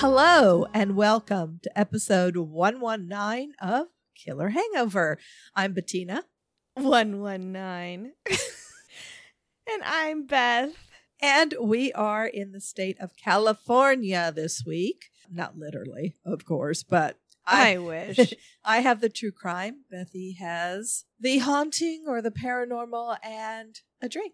Hello and welcome to episode 119 of Killer Hangover. I'm Bettina 119. and I'm Beth. and we are in the state of California this week. Not literally, of course, but I wish. I have the true crime. Bethy has the haunting or the paranormal and a drink.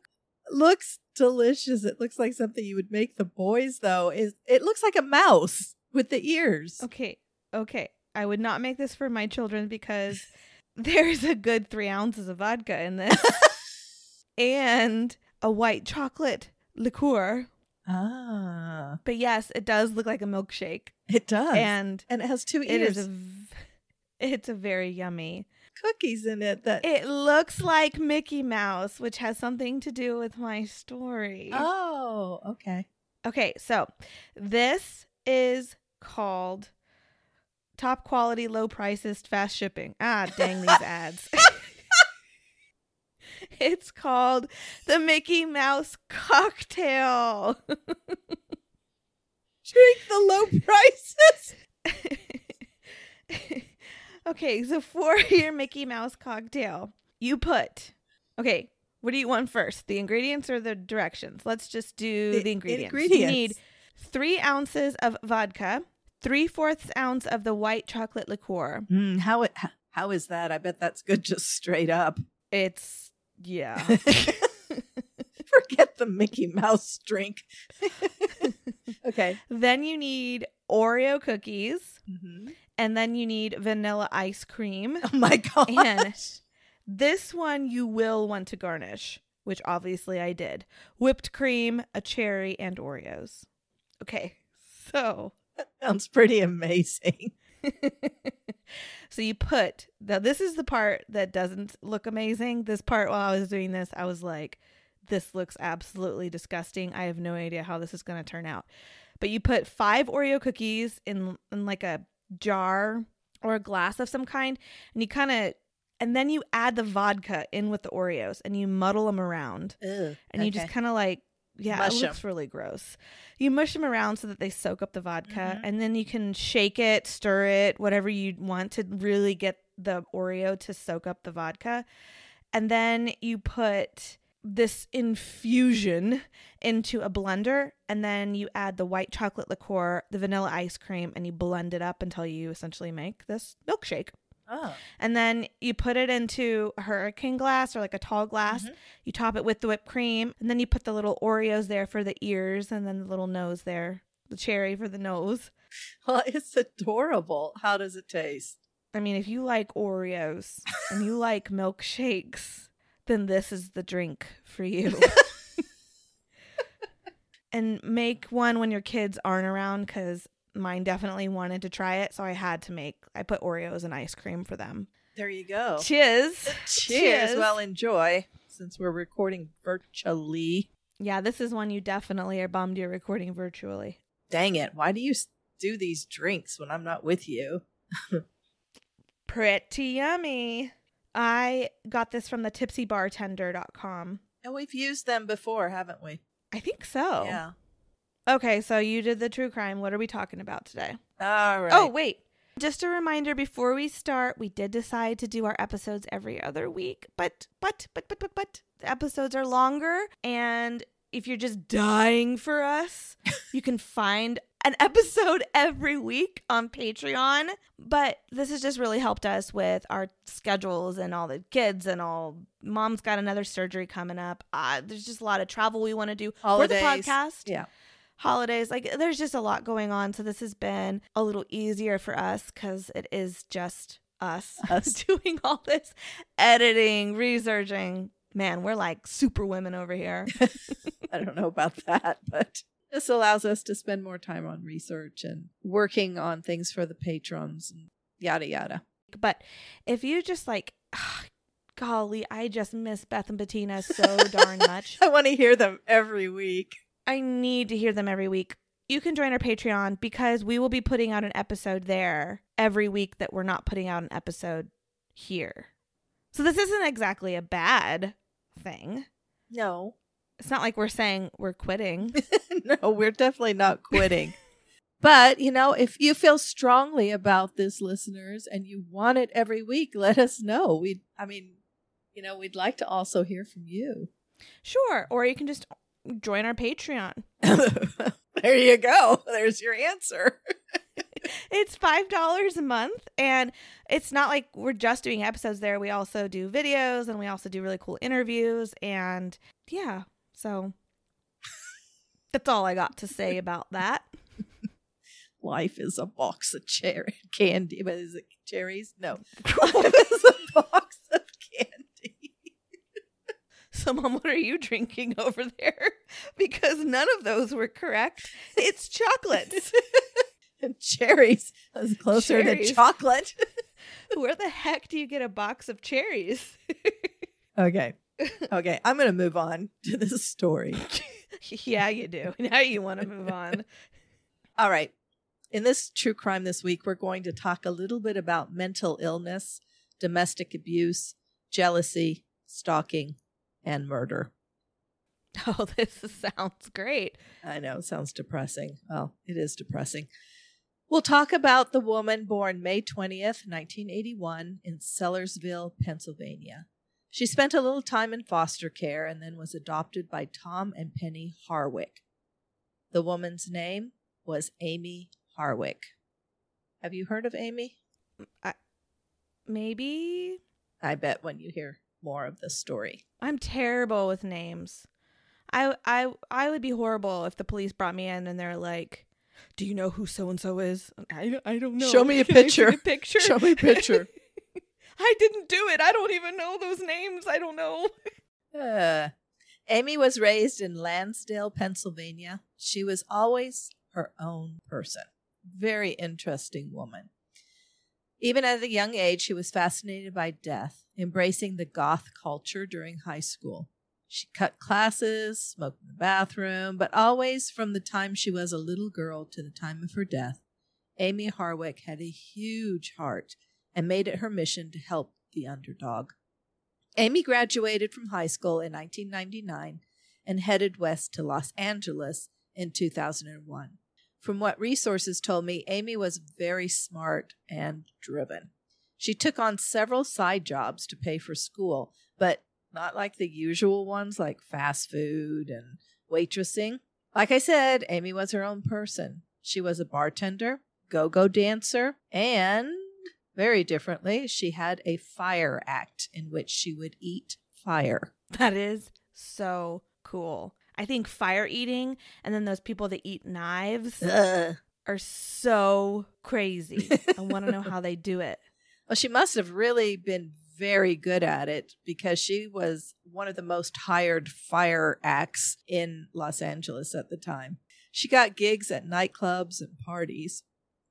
Looks delicious. It looks like something you would make the boys though. Is it looks like a mouse with the ears. Okay. Okay. I would not make this for my children because there's a good three ounces of vodka in this and a white chocolate liqueur. Ah, But yes, it does look like a milkshake. it does. And and it has two it ears. is a v- it's a very yummy. Cookies in it that It looks like Mickey Mouse, which has something to do with my story. Oh, okay. Okay, so this is called top quality, low prices, fast shipping. Ah, dang these ads. it's called the Mickey Mouse cocktail. Drink the low prices. okay, so for your Mickey Mouse cocktail, you put okay. What do you want first? The ingredients or the directions? Let's just do the, ingredients. ingredients. You need three ounces of vodka, three fourths ounce of the white chocolate liqueur. Mm, how it how is that? I bet that's good just straight up. It's yeah. Forget the Mickey Mouse drink. okay. then you need Oreo cookies. And then you need vanilla ice cream. Oh my god. And this one you will want to garnish, which obviously I did. Whipped cream, a cherry, and Oreos. Okay, so That sounds pretty amazing. so you put now this is the part that doesn't look amazing. This part while I was doing this, I was like, this looks absolutely disgusting. I have no idea how this is gonna turn out. But you put five Oreo cookies in in like a jar or a glass of some kind, and you kind of and then you add the vodka in with the Oreos and you muddle them around. Ugh, And you just kind of like, yeah, Mush it 'em. looks really gross. You mush them around so that they soak up the vodka, Mhm. and then you can shake it, stir it, whatever you want to really get the Oreo to soak up the vodka. And then you put this infusion into a blender, and then you add the white chocolate liqueur, the vanilla ice cream, and you blend it up until you essentially make this milkshake. oh. And then you put it into a hurricane glass or like a tall glass. Mhm. You top it with the whipped cream. And then you put the little Oreos there for the ears and then the little nose there, the cherry for the nose. Well, it's adorable. How does it taste? I mean, if you like Oreos and you like milkshakes, then this is the drink for you. and make one when your kids aren't around because mine definitely wanted to try it. So I had to make, I put Oreos and ice cream for them. There you go. Cheers. Cheers. Well, enjoy since we're recording virtually. Yeah, this is one you definitely are bummed you're recording virtually. Dang it. Why do you do these drinks when I'm not with you? Pretty yummy. I got this from the tipsybartender.com. And we've used them before, haven't we? I think so. Yeah. Okay, so you did the true crime. What are we talking about today? All right. Oh, wait. Just a reminder before we start, we did decide to do our episodes every other week, but but but but but but the episodes are longer and if you're just dying for us, you can find an episode every week on Patreon. But this has just really helped us with our schedules and all the kids and all. Mom's got another surgery coming up. Uh, there's just a lot of travel we want to do Holidays. for the podcast Yeah. holidays like there's just a lot going on so this has been a little easier for us because it is just us, Us. doing all this editing, researching. Man, we're like super women over here. I don't know about that, but this allows us to spend more time on research and working on things for the patrons and yada yada. But if you just like, golly, I just miss Beth and Bettina so darn much. I want to hear them every week. I need to hear them every week. You can join our Patreon because we will be putting out an episode there every week that we're not putting out an episode here. So this isn't exactly a bad thing. No, It's not like we're saying we're quitting. no, we're definitely not quitting. but, you know, if you feel strongly about this, listeners, and you want it every week, let us know. We, I mean, you know, we'd like to also hear from you. sure. Or you can just join our Patreon. there you go. There's your answer. It's $5 a month. And it's not like we're just doing episodes there. We also do videos and we also do really cool interviews. And yeah, so that's all I got to say about that. Life is a box of cherry candy. But is it cherries? No. Life is a box of candy. So, Mom, what are you drinking over there? Because none of those were correct. It's chocolates. And cherries is closer Cherries. to chocolate. Where the heck do you get a box of cherries? okay. Okay. I'm going to move on to this story. yeah, you do. Now you want to move on. All right. In this true crime this week, we're going to talk a little bit about mental illness, domestic abuse, jealousy, stalking, and murder. Oh, this sounds great. I know, it sounds depressing. Well, it is depressing. We'll talk about the woman born May 20th, 1981, in Sellersville, Pennsylvania. She spent a little time in foster care and then was adopted by Tom and Penny Harwick. The woman's name was Amy Harwick. Have you heard of Amy? I, Maybe I bet when you hear more of the story. I'm terrible with names. I I I would be horrible if the police brought me in and they're like, "Do you know who so and so is?" I, I don't know. Show me a Can I see picture. a picture. Show me a picture. I didn't do it. I don't even know those names. I don't know. Uh, Amy was raised in Lansdale, Pennsylvania. She was always her own person. Very interesting woman. Even at a young age, she was fascinated by death, embracing the goth culture during high school. She cut classes, smoked in the bathroom, but always from the time she was a little girl to the time of her death, Amy Harwick had a huge heart and made it her mission to help the underdog. Amy graduated from high school in 1999 and headed west to Los Angeles in 2001. From what resources told me, Amy was very smart and driven. She took on several side jobs to pay for school, but not like the usual ones like fast food and waitressing. Like I said, Amy was her own person. She was a bartender, go go dancer, and very differently, she had a fire act in which she would eat fire. That is so cool. I think fire eating and then those people that eat knives Ugh. are so crazy. I want to know how they do it. Well, she must have really been very good at it because she was one of the most hired fire acts in Los Angeles at the time. She got gigs at nightclubs and parties.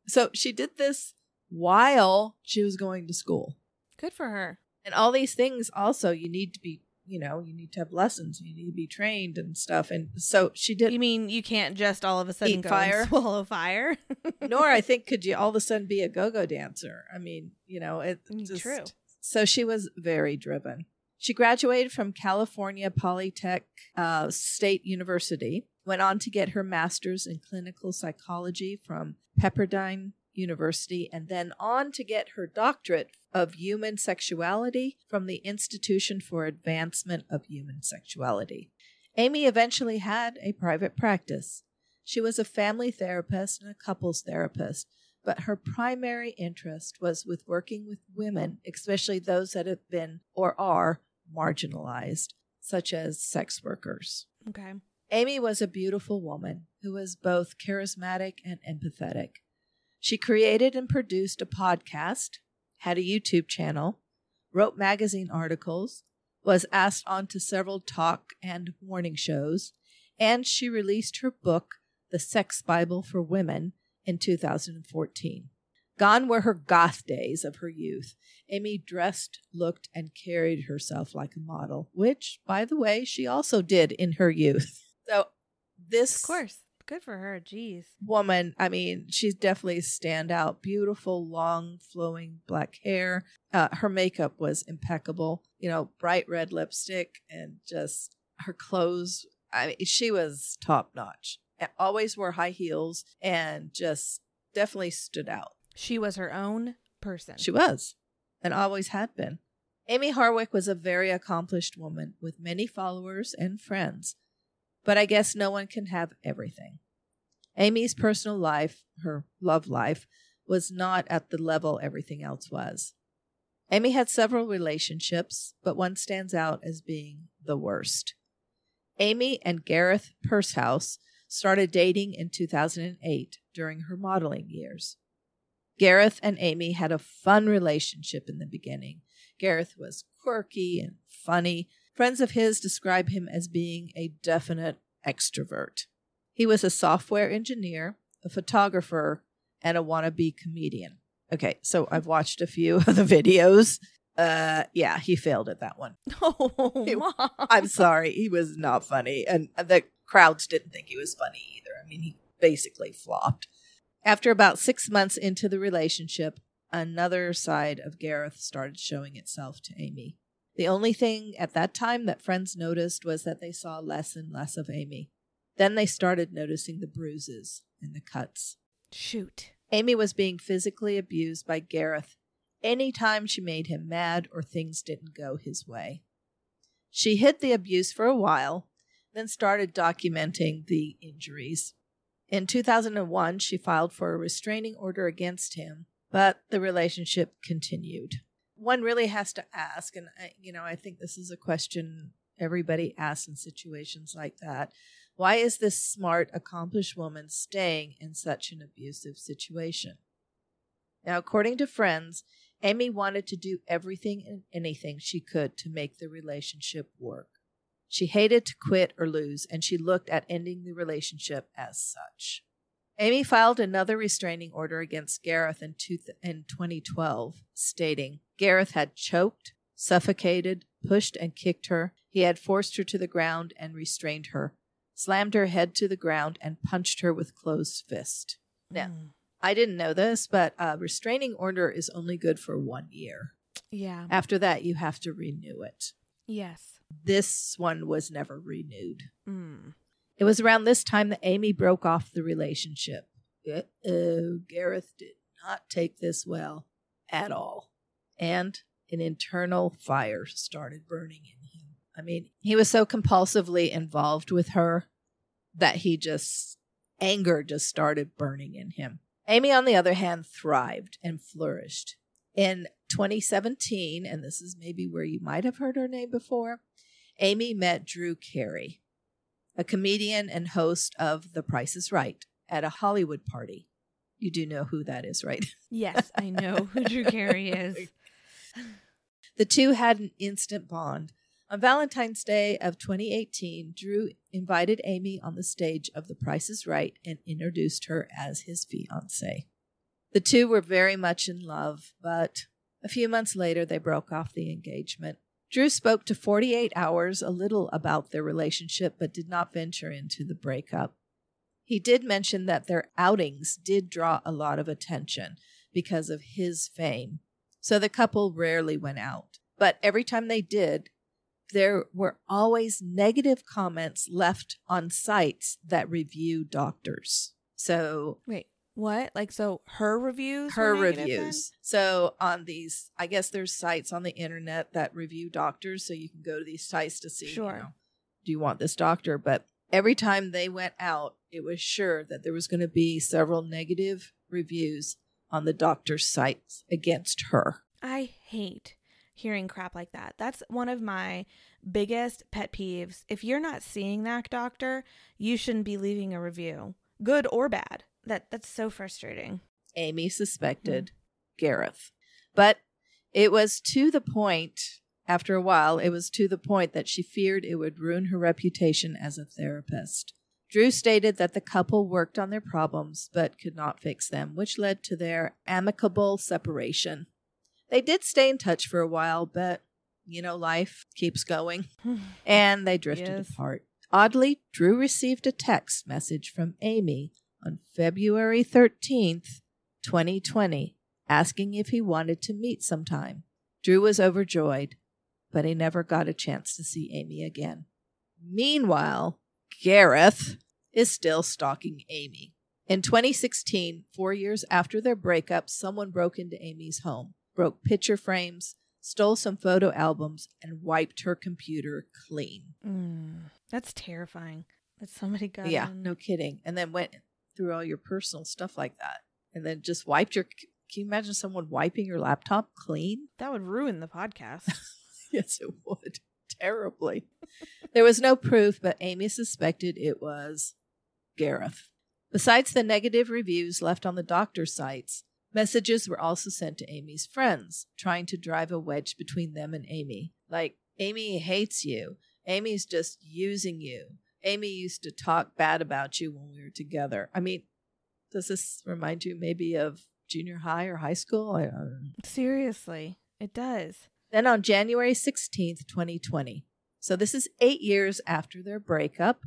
So she did this while she was going to school. Good for her. And all these things also you need to be, you know, you need to have lessons, you need to be trained and stuff. And so she did You mean you can't just all of a sudden go fire? and swallow fire? nor I think could you all of a sudden be a go-go dancer. I mean, you know, it Mm, just, true. So she was very driven. She graduated from California Polytech uh, State University, went on to get her master's in clinical psychology from Pepperdine University, and then on to get her doctorate of human sexuality from the Institution for Advancement of Human Sexuality. Amy eventually had a private practice. She was a family therapist and a couples therapist, but her primary interest was with working with women, especially those that have been or are marginalized, such as sex workers. Okay. Amy was a beautiful woman who was both charismatic and empathetic. She created and produced a podcast, had a YouTube channel, wrote magazine articles, was asked onto several talk and morning shows, and she released her book, The Sex Bible for Women, in 2014. Gone were her goth days of her youth. Amy dressed, looked, and carried herself like a model, which, by the way, she also did in her youth. So, this Of course. Good for her. Jeez. woman, I mean, she's definitely a standout. Beautiful, long, flowing black hair. Uh, her makeup was impeccable. You know, bright red lipstick and just her clothes. I mean, she was top notch. Always wore high heels and just definitely stood out. She was her own person. She was, and always had been. Amy Harwick was a very accomplished woman with many followers and friends, but I guess no one can have everything. Amy's personal life, her love life, was not at the level everything else was. Amy had several relationships, but one stands out as being the worst. Amy and Gareth Pursehouse started dating in 2008 during her modeling years. Gareth and Amy had a fun relationship in the beginning. Gareth was quirky and funny. Friends of his describe him as being a definite extrovert. He was a software engineer, a photographer, and a wannabe comedian. Okay, so I've watched a few of the videos. Uh yeah, he failed at that one. Oh, mom. I'm sorry, he was not funny and the crowds didn't think he was funny either. I mean, he basically flopped. After about 6 months into the relationship, another side of Gareth started showing itself to Amy. The only thing at that time that friends noticed was that they saw less and less of Amy. Then they started noticing the bruises and the cuts. Shoot. Amy was being physically abused by Gareth anytime she made him mad or things didn't go his way. She hid the abuse for a while, then started documenting the injuries. In 2001, she filed for a restraining order against him, but the relationship continued. One really has to ask, and I, you know, I think this is a question everybody asks in situations like that. Why is this smart, accomplished woman staying in such an abusive situation? Now, according to friends, Amy wanted to do everything and anything she could to make the relationship work. She hated to quit or lose, and she looked at ending the relationship as such. Amy filed another restraining order against Gareth in, two in 2012, stating Gareth had choked, suffocated, pushed, and kicked her. He had forced her to the ground and restrained her, slammed her head to the ground, and punched her with closed fist. Now, Mm. I didn't know this, but a restraining order is only good for one year. Yeah. After that, you have to renew it. Yes. This one was never renewed. Mm. It was around this time that Amy broke off the relationship. Uh-oh, Gareth did not take this well at all. And an internal fire started burning in him. I mean, he was so compulsively involved with her that he just, anger just started burning in him. Amy, on the other hand, thrived and flourished. In 2017, and this is maybe where you might have heard her name before, Amy met Drew Carey, a comedian and host of The Price is Right, at a Hollywood party. You do know who that is, right? Yes, I know who Drew Carey is. The two had an instant bond. On Valentine's Day of 2018, Drew invited Amy on the stage of The Price is Right and introduced her as his fiancee. The two were very much in love, but a few months later they broke off the engagement. Drew spoke to 48 Hours a little about their relationship, but did not venture into the breakup. He did mention that their outings did draw a lot of attention because of his fame, so the couple rarely went out. But every time they did, there were always negative comments left on sites that review doctors. So Wait, what? Like, so her reviews? her negative then? reviews. So on these, I guess there's sites on the internet that review doctors, so you can go to these sites to see. you Sure. know, do you want this doctor? But every time they went out, it was sure that there was going to be several negative reviews on the doctor's sites against her. I hate hearing crap like that. That's one of my biggest pet peeves. If you're not seeing that doctor, you shouldn't be leaving a review, good or bad. That that's so frustrating. Amy suspected mm-hmm. Gareth. But It was to the point, after a while, it was to the point that she feared it would ruin her reputation as a therapist. Drew stated that the couple worked on their problems but could not fix them, which led to their amicable separation. They did stay in touch for a while, but you know, life keeps going, and they drifted Yes. apart. Oddly, Drew received a text message from Amy on February 13th, 2020, asking if he wanted to meet sometime. Drew was overjoyed, but he never got a chance to see Amy again. Meanwhile, Gareth is still stalking Amy. In 2016, four years after their breakup, someone broke into Amy's home, broke picture frames, stole some photo albums, and wiped her computer clean. Mm, that's terrifying. That somebody got yeah, in. no kidding. And then went through all your personal stuff like that. And then just wiped your. Can you imagine someone wiping your laptop clean? That would ruin the podcast. yes, it would. Terribly. there was no proof, but Amy suspected it was Gareth. Besides the negative reviews left on the doctor sites, messages were also sent to Amy's friends, trying to drive a wedge between them and Amy. Like, Amy hates you. Amy's just using you. Amy used to talk bad about you when we were together. I mean, does this remind you maybe of junior high or high school? I. Seriously, it does. Then on January 16th, 2020, so this is eight years after their breakup,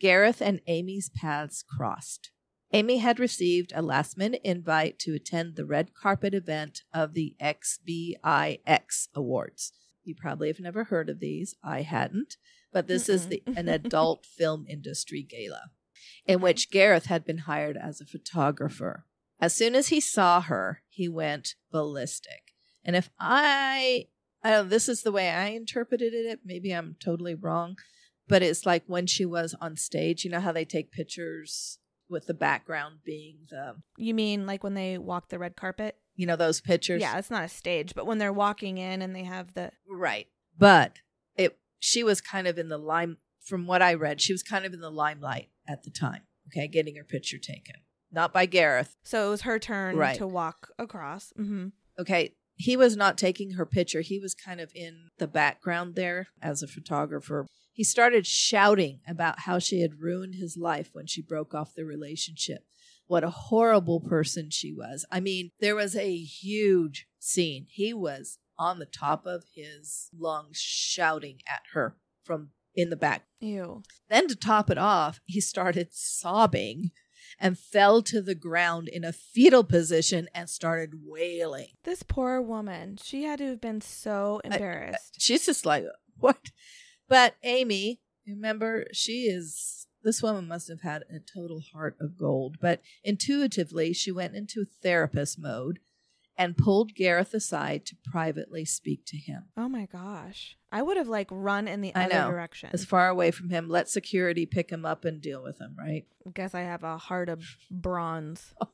Gareth and Amy's paths crossed. Amy had received a last minute invite to attend the red carpet event of the XBIZ Awards. You probably have never heard of these. I hadn't. But this is the, an adult film industry gala in which Gareth had been hired as a photographer. As soon as he saw her, he went ballistic. And if I, I don't, this is the way I interpreted it. Maybe I'm totally wrong, but it's like when she was on stage. You know how they take pictures with the background being the, You mean like when they walk the red carpet? you know, those pictures. Yeah, it's not a stage, but when they're walking in and they have the right. But she was kind of in the lime. From what I read, she was kind of in the limelight at the time. Okay, getting her picture taken, not by Gareth. so it was her turn Right. to walk across. Mm-hmm. okay, he was not taking her picture. He was kind of in the background there as a photographer. He started shouting about how she had ruined his life when she broke off the relationship. What a horrible person she was. I mean, there was a huge scene. He was on the top of his lungs shouting at her from in the back. Ew. Then to top it off, he started sobbing and fell to the ground in a fetal position and started wailing. This poor woman. She had to have been so embarrassed. She's just like, what? But Amy, remember, she is, this woman must have had a total heart of gold. But intuitively, she went into therapist mode and pulled Gareth aside to privately speak to him. oh my gosh. I would have like run in the I other know. direction. As far away from him, let security pick him up and deal with him, right? Guess I have a heart of bronze.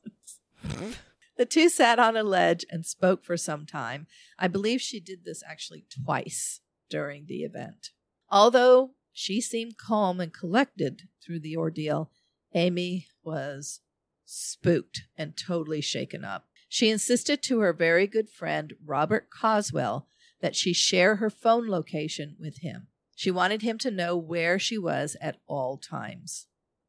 The two sat on a ledge and spoke for some time. I believe she did this actually twice during the event. Although she seemed calm and collected through the ordeal, Amy was spooked and totally shaken up. She insisted to her very good friend, Robert Coswell, that she share her phone location with him. She wanted him to know where she was at all times.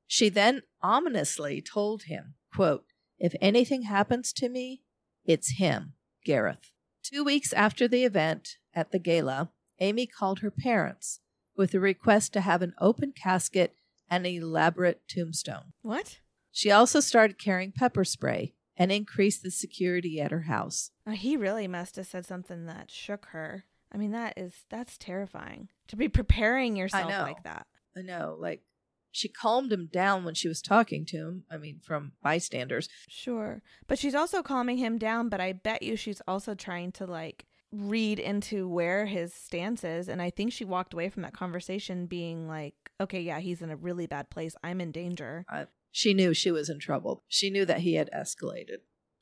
She then ominously told him, quote, if anything happens to me, it's him, Gareth. Two weeks after the event at the gala, Amy called her parents with a request to have an open casket and an elaborate tombstone. What? She also started carrying pepper spray and increased the security at her house. Uh, he really must have said something that shook her. I mean, that is that's terrifying to be preparing yourself like that. I know, like, she calmed him down when she was talking to him. I mean, from bystanders. Sure, but she's also calming him down. But I bet you she's also trying to like read into where his stance is. And I think she walked away from that conversation being like, "Okay, yeah, he's in a really bad place. I'm in danger." Uh, she knew she was in trouble. She knew that he had escalated.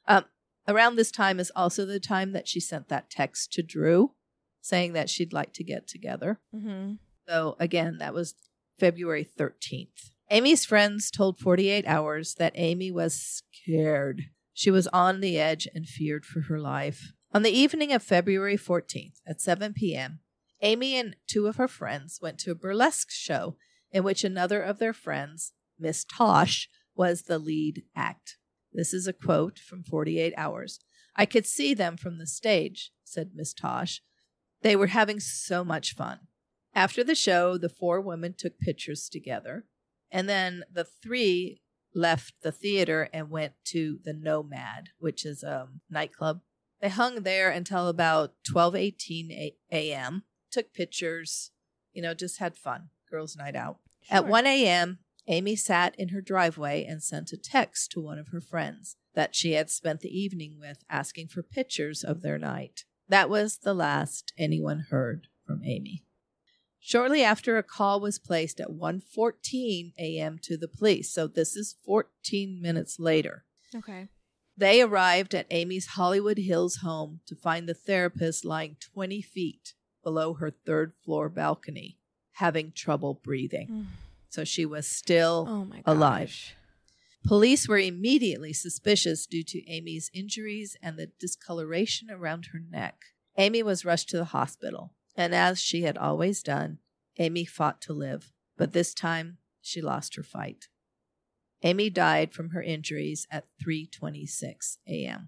Um, around this time is also the time that she sent that text to Drew saying that she'd like to get together. Mm-hmm. So, again, that was February 13th. Amy's friends told 48 Hours that Amy was scared. She was on the edge and feared for her life. On the evening of February 14th at 7 p.m., Amy and two of her friends went to a burlesque show in which another of their friends, Miss Tosh, was the lead act. This is a quote from 48 Hours. I could see them from the stage, said Miss Tosh. They were having so much fun. After the show, the four women took pictures together, and then the three left the theater and went to the Nomad, which is a nightclub. They hung there until about 12:18 a.m., took pictures, you know, just had fun. Girls' night out. At 1 a.m., Amy sat in her driveway and sent a text to one of her friends that she had spent the evening with asking for pictures of their night. That was the last anyone heard from Amy. Shortly after a call was placed at 1:14 a.m. to the police. So this is 14 minutes later. Okay. They arrived at Amy's Hollywood Hills home to find the therapist lying 20 feet below her third floor balcony, having trouble breathing. Mm. So she was still Oh alive. Police were immediately suspicious due to Amy's injuries and the discoloration around her neck. Amy was rushed to the hospital, and as she had always done, Amy fought to live, but this time she lost her fight. Amy died from her injuries at 3:26 a.m.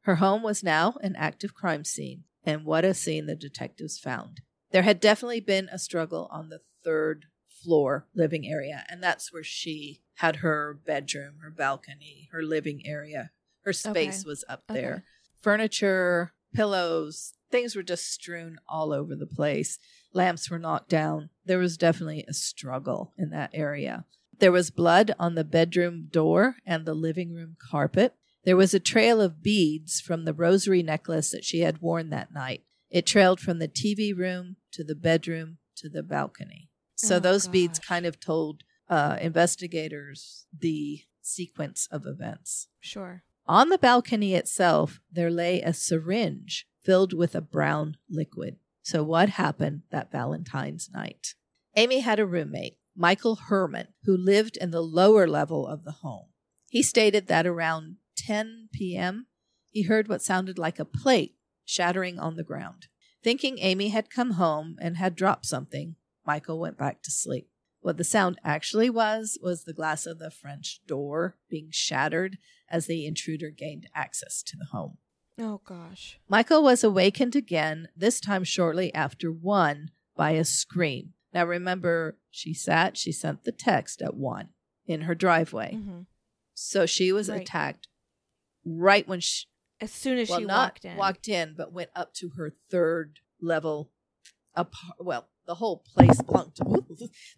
Her home was now an active crime scene, and what a scene the detectives found. There had definitely been a struggle on the third floor living area, and that's where she had her bedroom, her balcony, her living area. Her space Okay. was up Okay. there. Furniture, pillows, things were just strewn all over the place. Lamps were knocked down. There was definitely a struggle in that area. There was blood on the bedroom door and the living room carpet. There was a trail of beads from the rosary necklace that she had worn that night. It trailed from the TV room to the bedroom to the balcony. So Oh, those beads kind of told uh, investigators the sequence of events. Sure. On the balcony itself, there lay a syringe filled with a brown liquid. So, what happened that Valentine's night? Amy had a roommate, Michael Herman, who lived in the lower level of the home. He stated that around 10 p.m., he heard what sounded like a plate shattering on the ground. Thinking Amy had come home and had dropped something, Michael went back to sleep. What the sound actually was was the glass of the French door being shattered as the intruder gained access to the home. Oh gosh. Michael was awakened again, this time shortly after one, by a scream. Now remember, she sat, she sent the text at one in her driveway. hmm So she was Right. attacked right when she, As soon as well, she walked in. walked in, but went up to her third level. Up, well, the whole place belonged to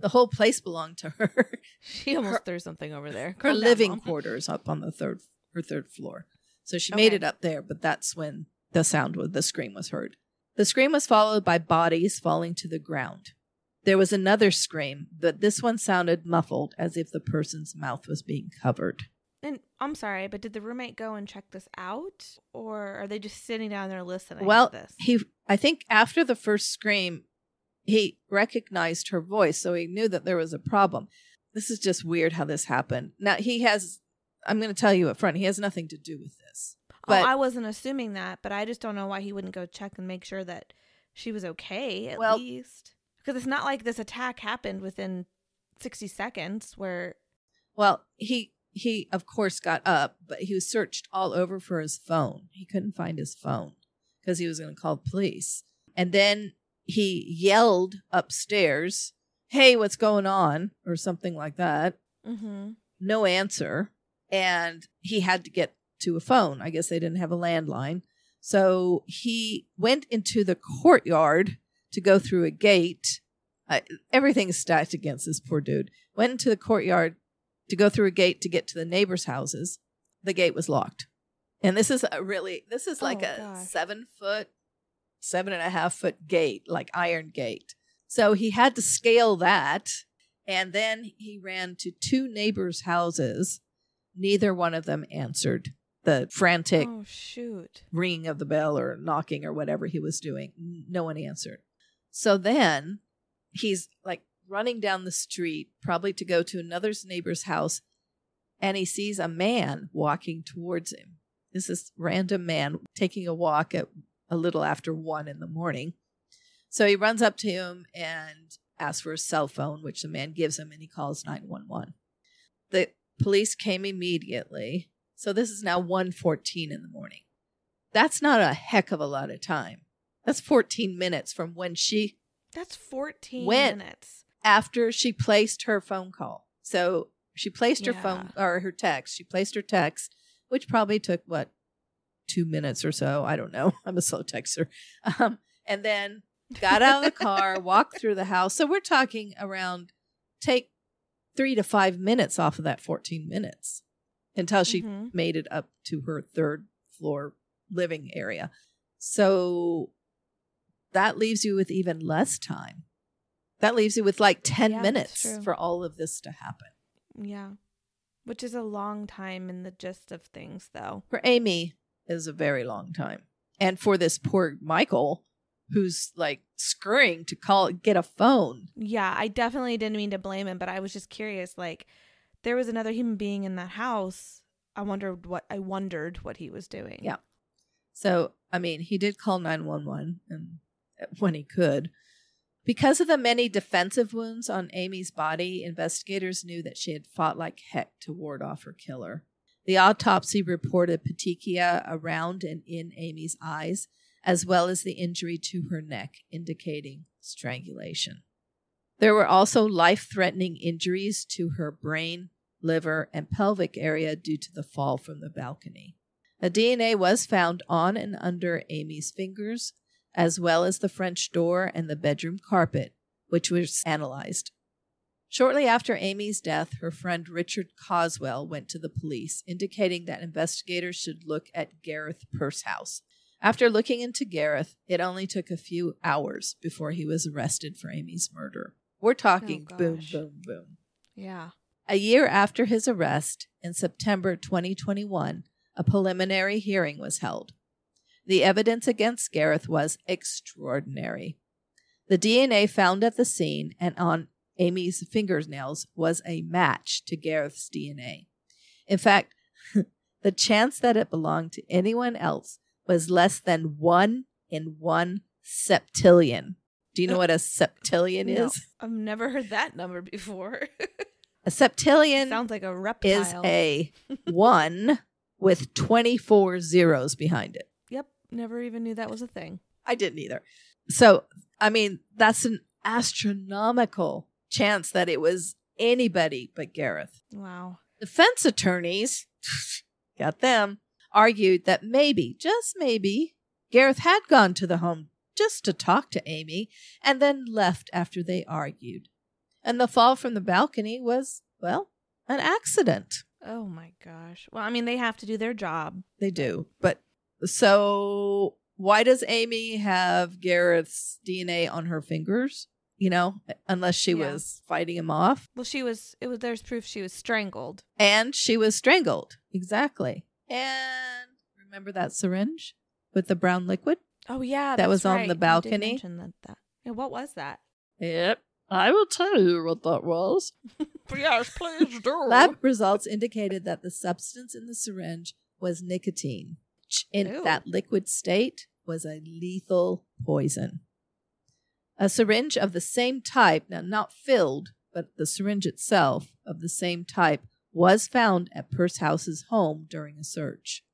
the whole place belonged to her. She almost her- threw something over there. her Calm living quarters up on the third her third floor. So she made it up there, but that's when the sound was the scream was heard. The scream was followed by bodies falling to the ground. There was another scream, but this one sounded muffled as if the person's mouth was being covered. And I'm sorry, but did the roommate go and check this out, or are they just sitting down there listening well, to this? he I think after the first scream, he recognized her voice, so he knew that there was a problem. This is just weird how this happened. Now he has I'm going to tell you up front, he has nothing to do with this. Oh, but- oh, I wasn't assuming that, but I just don't know why he wouldn't go check and make sure that she was okay at Well- least. Because it's not like this attack happened within 60 seconds where Well, he he of course got up, but he was searched all over for his phone. He couldn't find his phone because he was going to call police. And then he yelled upstairs, "Hey, what's going on?" or something like that. Mm-hmm. No answer, and he had to get to a phone. I guess they didn't have a landline. So he went into the courtyard to go through a gate. Uh, everything's stacked against this poor dude. Went into the courtyard to go through a gate to get to the neighbors' houses. The gate was locked. And this is a really, this is like Oh, a gosh. seven foot, seven and a half foot gate, like iron gate. So he had to scale that. And then he ran to two neighbors' houses. Neither one of them answered the frantic oh shoot. ringing of the bell or knocking or whatever he was doing. No one answered. So then he's like running down the street, probably to go to another neighbor's house, and he sees a man walking towards him. This is random man taking a walk at a little after one in the morning. So he runs up to him and asks for his cell phone, which the man gives him, and he calls 911. The police came immediately. So this is now 1:14 in the morning. That's not a heck of a lot of time. That's 14 minutes from when she That's 14 When? minutes. after she placed her phone call. So she placed her phone or her text. She placed her text, which probably took what two minutes or so. I don't know. I'm a slow texter. Um, and then got out of the car, walked through the house. So we're talking around take three to five minutes off of that 14 minutes until she Mhm. made it up to her third floor living area. So that leaves you with even less time. That leaves you with like 10 Yeah, minutes for all of this to happen. Yeah. Which is a long time in the gist of things, though. For Amy is a very long time. And for this poor Michael who's like scurrying to call get a phone. Yeah, I definitely didn't mean to blame him, but I was just curious. Like, there was another human being in that house. I wondered what I wondered what he was doing. Yeah. So, I mean, he did call 911 and uh, when he could. Because of the many defensive wounds on Amy's body, investigators knew that she had fought like heck to ward off her killer. The autopsy reported petechia around and in Amy's eyes, as well as the injury to her neck, indicating strangulation. There were also life threatening injuries to her brain, liver, and pelvic area due to the fall from the balcony. A DNA was found on and under Amy's fingers, as well as the French door and the bedroom carpet, which was analyzed. Shortly after Amy's death, her friend Richard Coswell went to the police, indicating that investigators should look at Gareth Pursehouse. After looking into Gareth, it only took a few hours before he was arrested for Amy's murder. We're talking Oh, boom, boom, boom. Yeah. A year after his arrest, in September 2021, a preliminary hearing was held. The evidence against Gareth was extraordinary. The DNA found at the scene and on Amy's fingernails was a match to Gareth's DNA. In fact, the chance that it belonged to anyone else was less than one in one septillion. Do you know what a septillion No, is? I've never heard that number before. A septillion Sounds like a reptile. is a one with 24 zeros behind it. Yep. Never even knew that was a thing. I didn't either. So, I mean, that's an astronomical chance that it was anybody but Gareth. Wow. Defense attorneys, got them, argued that maybe, just maybe, Gareth had gone to the home just to talk to Amy and then left after they argued. And the fall from the balcony was, well, an accident. Oh my gosh. Well, I mean, they have to do their job. They do. But so why does Amy have Gareth's DNA on her fingers? You know, unless she Yeah. was fighting him off. Well, she was. It was. There's proof she was strangled. And she was strangled. Exactly. And remember that syringe with the brown liquid? Oh yeah, That was on right. the balcony? mention that, that. Yeah. What was that? Yep. I will tell you what that was. yes, please do. Lab results indicated that the substance in the syringe was nicotine. which In Ew. that liquid state was a lethal poison. A syringe of the same type, now not filled, but the syringe itself of the same type, was found at Pursehouse's home during a search.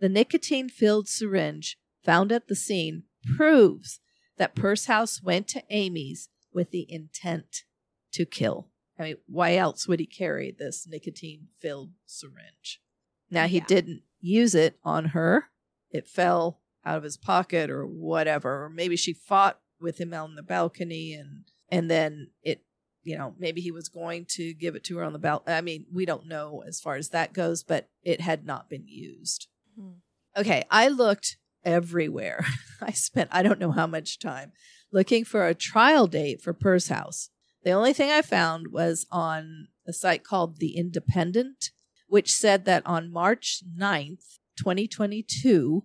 The nicotine filled syringe found at the scene proves that Pursehouse went to Amy's with the intent to kill. I mean, why else would he carry this nicotine filled syringe? Now, he Yeah. didn't use it on her. It fell out of his pocket or whatever. Or maybe she fought with him on the balcony and and then it you know, maybe he was going to give it to her on the balcony. I mean, we don't know as far as that goes, but it had not been used. Hmm. Okay, I looked everywhere. I spent I don't know how much time looking for a trial date for Pursehouse. The only thing I found was on a site called The Independent, which said that on March 9th, 2022,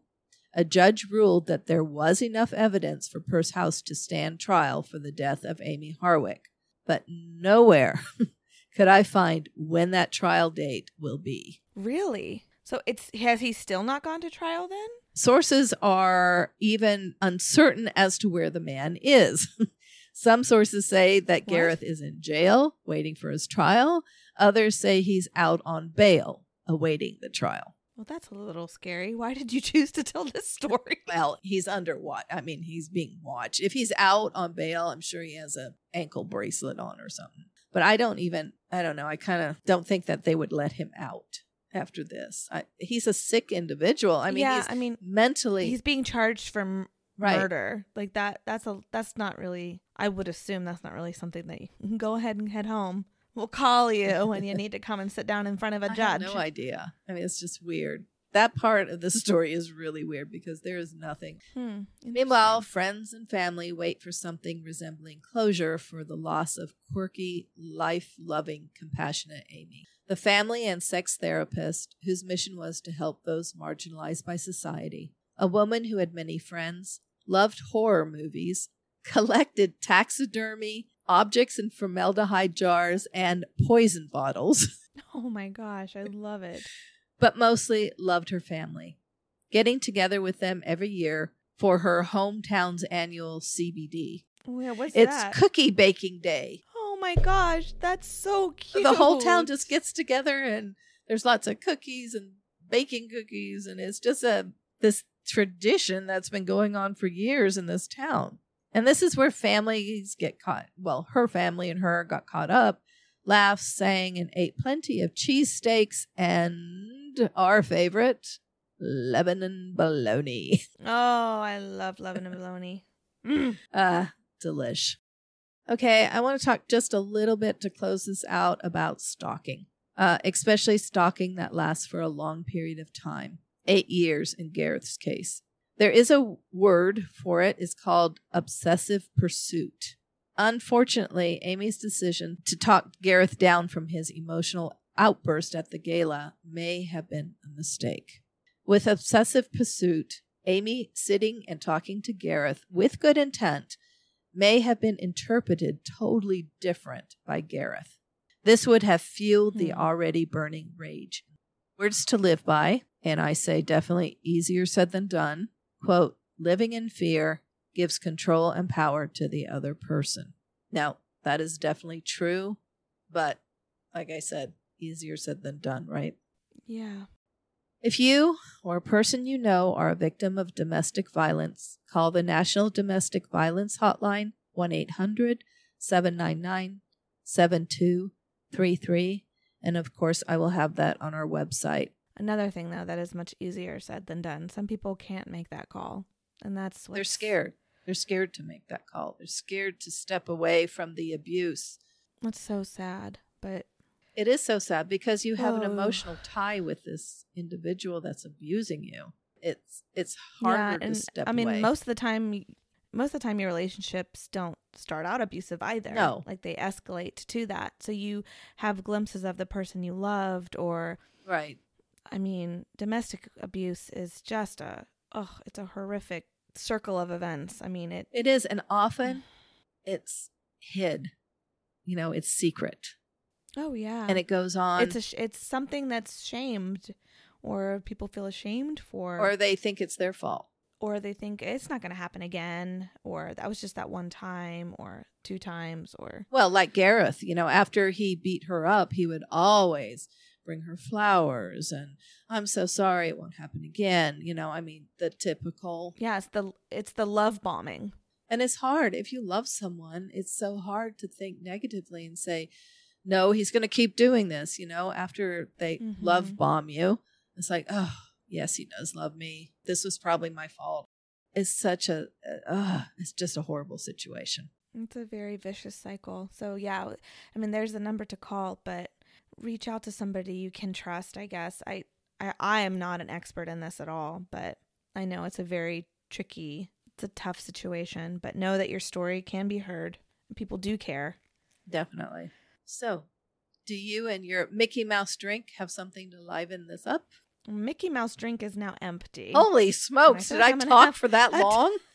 a judge ruled that there was enough evidence for Pursehouse to stand trial for the death of Amy Harwick. But nowhere could I find when that trial date will be. Really? So it's has he still not gone to trial then? Sources are even uncertain as to where the man is. Some sources say that What? Gareth is in jail waiting for his trial. Others say he's out on bail awaiting the trial. Well, that's a little scary. Why did you choose to tell this story? Well, he's under watch. I mean, he's being watched. If he's out on bail, I'm sure he has a ankle bracelet on or something. But I don't even. I don't know. I kind of don't think that they would let him out after this. I, he's a sick individual. I mean, yeah, he's I mean, mentally he's being charged for m- right. murder. Like that. That's a. That's not really. I would assume that's not really something that you can go ahead and head home. We'll call you when you need to come and sit down in front of a judge. have no idea. I mean, it's just weird. That part of the story is really weird because there is nothing. Hmm, Meanwhile, friends and family wait for something resembling closure for the loss of quirky, life loving, compassionate Amy. The family and sex therapist, whose mission was to help those marginalized by society, a woman who had many friends, loved horror movies, collected taxidermy, objects in formaldehyde jars, and poison bottles. oh my gosh, I love it. but mostly loved her family, getting together with them every year for her hometown's annual CBD. Oh, yeah, what's It's that? cookie baking day. oh my gosh, that's so cute. The whole town just gets together and there's lots of cookies and baking cookies and it's just a this tradition that's been going on for years in this town. And this is where families get caught. Well, her family and her got caught up, laughed, sang, and ate plenty of cheesesteaks and our favorite, Lebanon bologna. Oh, I love Lebanon bologna. Mm. Uh, delish. Okay, I want to talk just a little bit to close this out about stalking, uh, especially stalking that lasts for a long period of time eight years in Gareth's case. There is a word for it, it's called obsessive pursuit. Unfortunately, Amy's decision to talk Gareth down from his emotional outburst at the gala may have been a mistake. With obsessive pursuit, Amy sitting and talking to Gareth with good intent may have been interpreted totally different by Gareth. This would have fueled the Hmm. already burning rage. Words to live by, and I say definitely easier said than done. Quote, living in fear gives control and power to the other person. Now, that is definitely true, but like I said, easier said than done, right? Yeah. If you or a person you know are a victim of domestic violence, call the National Domestic Violence Hotline 1 800 799 7233. And of course, I will have that on our website. Another thing though that is much easier said than done. Some people can't make that call, and that's They're scared. They're scared to make that call. They're scared to step away from the abuse. That's so sad, but It is so sad because you have an Oh. emotional tie with this individual that's abusing you. It's it's harder and to step I mean, away. most of the time, most of the time, your relationships don't start out abusive either. No. like they escalate to that. So you have glimpses of the person you loved, or right. I mean, domestic abuse is just a oh, it's a horrific circle of events. I mean, it It is, and often it's hid. You know, it's secret, oh yeah, and it goes on. it's a sh- it's something that's shamed, or people feel ashamed for, or they think it's their fault. or they think it's not going to happen again, or that was just that one time, or two times, or Well, like Gareth, you know, after he beat her up, he would always bring her flowers, and I'm so sorry, it won't happen again. You know, I mean, the typical. yeah, it's the it's the love bombing. And it's hard if you love someone. It's so hard to think negatively and say, "No, he's going to keep doing this." You know, after they Mhm. love bomb you, it's like, "Oh, yes, he does love me. This was probably my fault." It's such a, uh, it's just a horrible situation. It's a very vicious cycle. So yeah, I mean, there's a number to call, but reach out to somebody you can trust. I guess I I, I am not an expert in this at all, but I know it's a very tricky, it's a tough situation. But know that your story can be heard. People do care. Definitely. So, do you and your Mickey Mouse drink have something to liven this up? Mickey Mouse drink is now empty. Holy smokes! I Did like I talk for that a- long?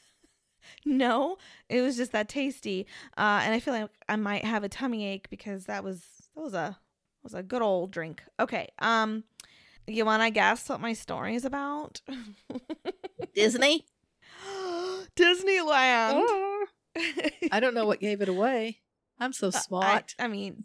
No, it was just that tasty, uh, and I feel like I might have a tummy ache because that was that was a was a good old drink. Okay, um, You want to guess what my story is about? Disney? Disneyland. I don't know what gave it away. I'm so Uh, I, smart. I mean,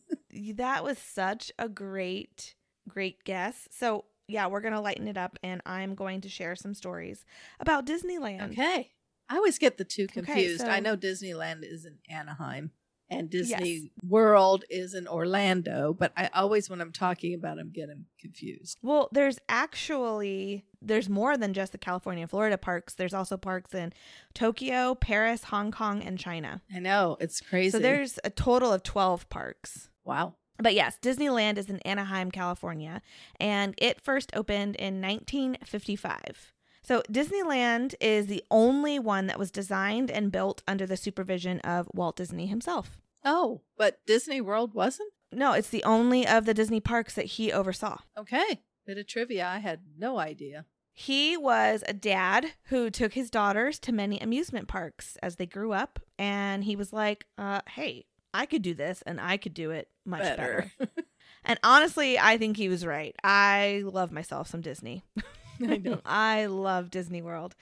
that was such a great, great guess. So, yeah, we're going to lighten it up and I'm going to share some stories about Disneyland. okay. I always get the two confused. I so- know Disneyland is in Anaheim and Disney Yes. World is in Orlando, but I always, when I'm talking about them, get them confused. Well, there's actually there's more than just the California and Florida parks. There's also parks in Tokyo, Paris, Hong Kong, and China. I know. It's crazy. So there's a total of 12 parks. wow. But yes, Disneyland is in Anaheim, California, and it first opened in 1955. So Disneyland is the only one that was designed and built under the supervision of Walt Disney himself. Oh, but Disney World wasn't? No, it's the only of the Disney parks that he oversaw. Okay. Bit of trivia. I had no idea. He was a dad who took his daughters to many amusement parks as they grew up, and he was like, uh, "Hey, I could do this, and I could do it much better." And honestly, I think he was right. I love myself some Disney. I know. I love Disney World.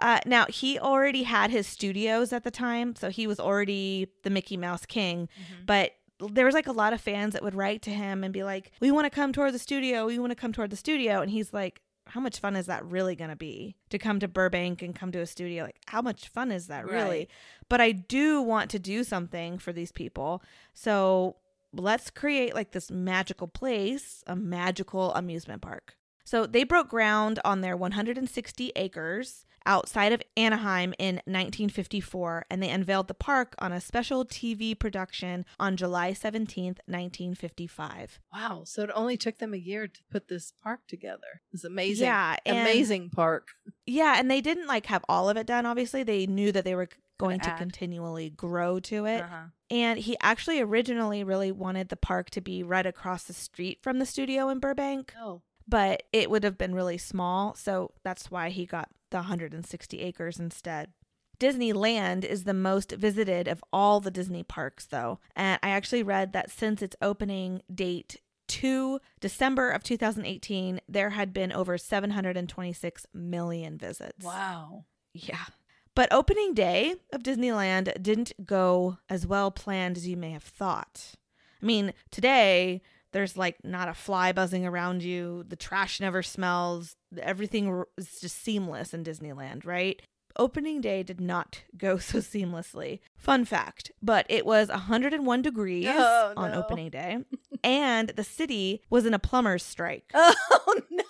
Uh, now, he already had his studios at the time, so he was already the Mickey Mouse King. Mhm. But there was like a lot of fans that would write to him and be like, "We want to come toward the studio. We want to come toward the studio." And he's like, "How much fun is that really going to be to come to Burbank and come to a studio? Like, how much fun is that really?" Right. But I do want to do something for these people, so let's create like this magical place, a magical amusement park. So they broke ground on their 160 acres outside of Anaheim in 1954, and they unveiled the park on a special TV production on July 17th, 1955. Wow. So it only took them a year to put this park together. It's amazing. Yeah, Amazing park. Yeah, and they didn't like have all of it done, obviously. They knew that they were going to add. continually grow to it. Uh-huh. And he actually originally really wanted the park to be right across the street from the studio in Burbank. Oh. But it would have been really small. So that's why he got the 160 acres instead. Disneyland is the most visited of all the Disney parks, though. And I actually read that since its opening date to December of 2018, there had been over 726 million visits. Wow. Yeah. But opening day of Disneyland didn't go as well planned as you may have thought. I mean, today there's like not a fly buzzing around you, the trash never smells, everything is just seamless in Disneyland, right? Opening day did not go so seamlessly. Fun fact, but it was 101 degrees Oh, on no. opening day, and the city was in a plumber's strike Oh no.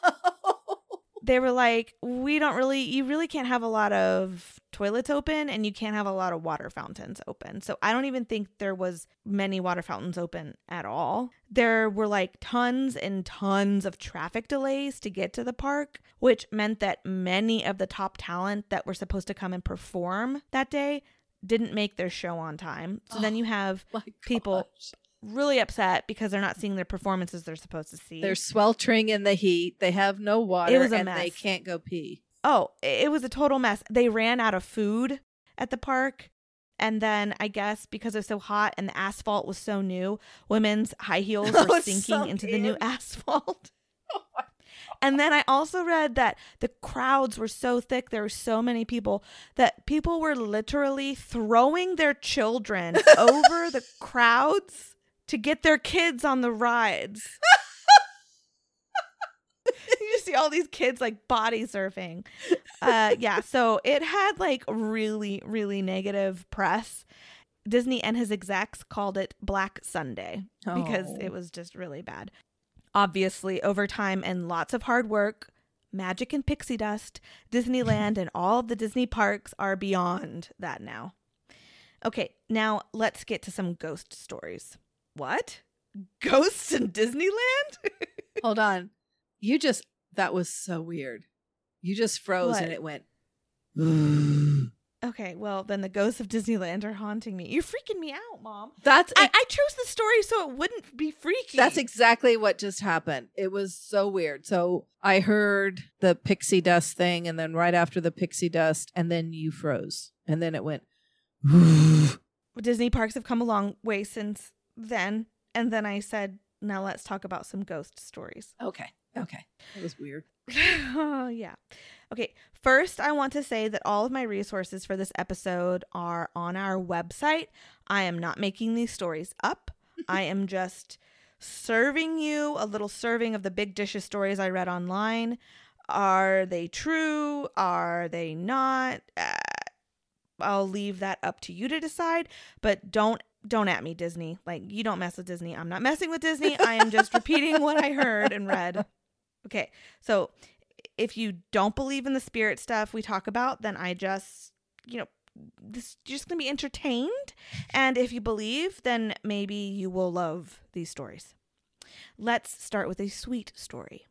They were like, we don't really, you really can't have a lot of toilets open and you can't have a lot of water fountains open. So I don't even think there was many water fountains open at all. There were like tons and tons of traffic delays to get to the park, which meant that many of the top talent that were supposed to come and perform that day didn't make their show on time. So then Oh. you have People-. Really upset because they're not seeing their performances they're supposed to see. They're sweltering in the heat. They have no water It was a and they can't go pee. Oh, it was a total mess. They ran out of food at the park. And then I guess because it was so hot and the asphalt was so new, women's high heels Oh, were sinking into the new in. Oh asphalt. And then I also read that the crowds were so thick, there were so many people that people were literally throwing their children over the crowds to get their kids on the rides. you just see all these kids like body surfing. Uh, yeah, so it had like really, really negative press. Disney and his execs called it Black Sunday because Oh. it was just really bad. Obviously, over time and lots of hard work, magic and pixie dust, Disneyland and all of the Disney parks are beyond that now. Okay, now let's get to some ghost stories. What? Ghosts in Disneyland? Hold on. You just that was so weird. You just froze What? and it went. okay, well, then the ghosts of Disneyland are haunting me. You're freaking me out, Mom. That's I, I chose the story so it wouldn't be freaky. That's exactly what just happened. It was so weird. So I heard the pixie dust thing, and then right after the pixie dust, and then you froze, and then it went. Disney parks have come a long way since then. And then I said, now let's talk about some ghost stories. okay. Okay. That was weird. oh, yeah. Okay. First, I want to say that all of my resources for this episode are on our website. I am not making these stories up. I am just serving you a little serving of the big dish of stories I read online. Are they true? Are they not? Uh, I'll leave that up to you to decide, but don't don't at me Disney. Like you don't mess with Disney. I'm not messing with Disney. I am just repeating what I heard and read. Okay. So if you don't believe in the spirit stuff we talk about, then I just, you know, this you're just going to be entertained. And if you believe, then maybe you will love these stories. Let's start with a sweet story.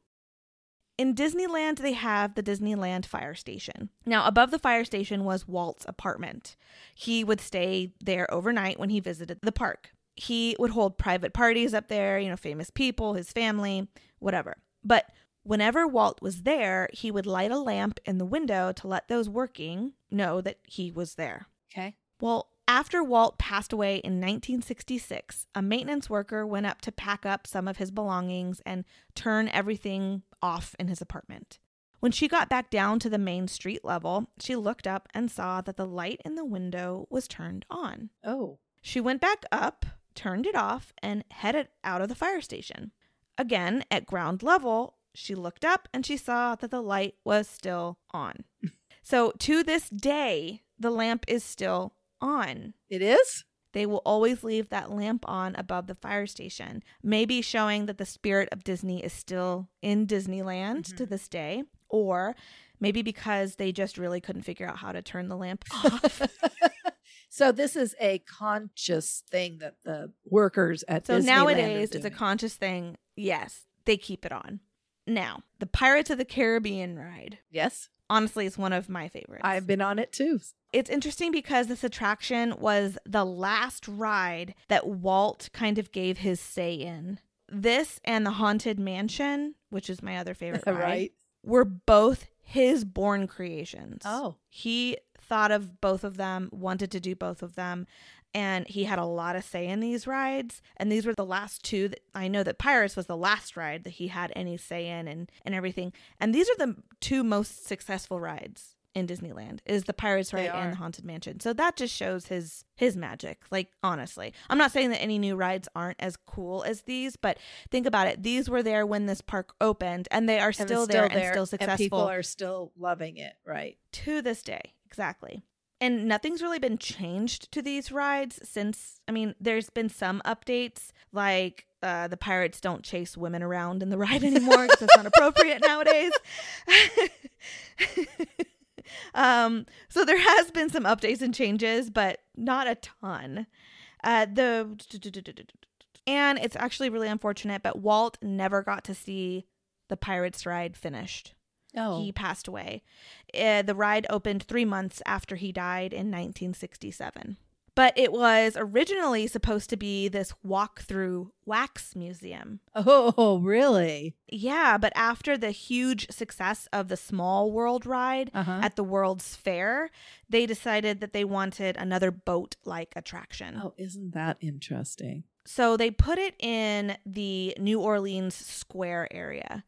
In Disneyland, they have the Disneyland fire station. Now, above the fire station was Walt's apartment. He would stay there overnight when he visited the park. He would hold private parties up there, you know, famous people, his family, whatever. But whenever Walt was there, he would light a lamp in the window to let those working know that he was there. Okay. Well, after Walt passed away in 1966, a maintenance worker went up to pack up some of his belongings and turn everything off in his apartment. When she got back down to the main street level, she looked up and saw that the light in the window was turned on. Oh. She went back up, turned it off, and headed out of the fire station. Again, at ground level, she looked up and she saw that the light was still on. so to this day, the lamp is still on. It is? They will always leave that lamp on above the fire station, maybe showing that the spirit of Disney is still in Disneyland Mhm. to this day, or maybe because they just really couldn't figure out how to turn the lamp off. so this is a conscious thing that the workers at so Disneyland nowadays, it's a conscious thing. Yes, they keep it on. Now, the Pirates of the Caribbean ride. yes, Honestly, it's one of my favorites. I've been on it too. It's interesting because this attraction was the last ride that Walt kind of gave his say in. This and the Haunted Mansion, which is my other favorite ride, right? were both his born creations. Oh, He thought of both of them, wanted to do both of them, and he had a lot of say in these rides. And these were the last two that I know that Pirates was the last ride that he had any say in and, and everything. And these are the two most successful rides in Disneyland is the Pirates ride and the Haunted Mansion. So that just shows his his magic. Like honestly. I'm not saying that any new rides aren't as cool as these, but think about it. These were there when this park opened and they are still, it's there, and still successful and people are still loving it. Right? to this day. Exactly. And nothing's really been changed to these rides since, I mean, there's been some updates like uh, the pirates don't chase women around in the ride anymore because it's not appropriate nowadays. um, so there has been some updates and changes, but not a ton. Uh, the and it's actually really unfortunate, but Walt never got to see the pirates ride finished. Oh, He passed away. Uh, the ride opened three months after he died in 1967. But it was originally supposed to be this walk-through wax museum. oh, really? Yeah, but after the huge success of the Small World ride Uh huh. at the World's Fair, they decided that they wanted another boat-like attraction. Oh, isn't that interesting? So they put it in the New Orleans Square area.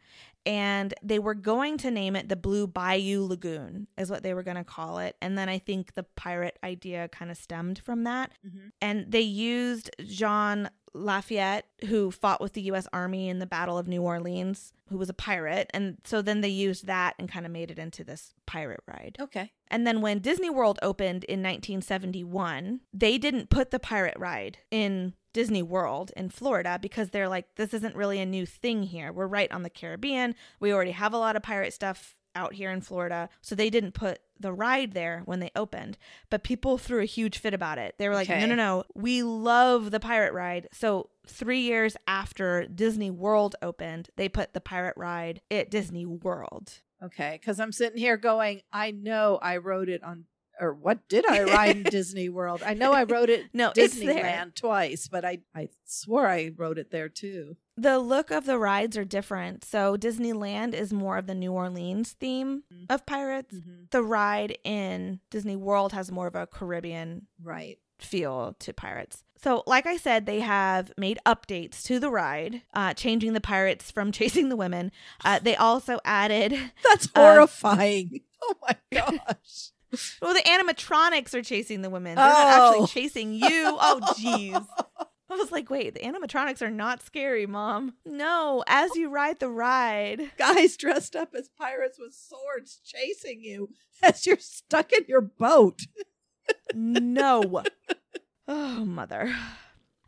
And they were going to name it the Blue Bayou Lagoon, is what they were going to call it. And then I think the pirate idea kind of stemmed from that. Mhm. And they used Jean Lafayette, who fought with the US Army in the Battle of New Orleans, who was a pirate. And so then they used that and kind of made it into this pirate ride. Okay. And then when Disney World opened in 1971, they didn't put the pirate ride in Disney World in Florida because they're like, this isn't really a new thing here. We're right on the Caribbean. We already have a lot of pirate stuff out here in Florida. So they didn't put the ride there when they opened. But people threw a huge fit about it. They were like, Okay. no, no, no. We love the pirate ride. So three years after Disney World opened, they put the pirate ride at Disney World. Okay. Because I'm sitting here going, I know I wrote it on, or what did I write in Disney World? I know I wrote it No. Disneyland twice, but I, I swore I wrote it there too. The look of the rides are different. So Disneyland is more of the New Orleans theme Mhm. of pirates. Mm-hmm. The ride in Disney World has more of a Caribbean Right. feel to pirates. So, like I said, they have made updates to the ride, uh, changing the pirates from chasing the women. Uh, they also added. That's Uh, horrifying. oh my gosh. Well, the animatronics are chasing the women. They're not Oh. actually chasing you. Oh, jeez. I was like, wait, the animatronics are not scary, mom. No, as you ride the ride. Guys dressed up as pirates with swords chasing you as you're stuck in your boat. No. oh, mother.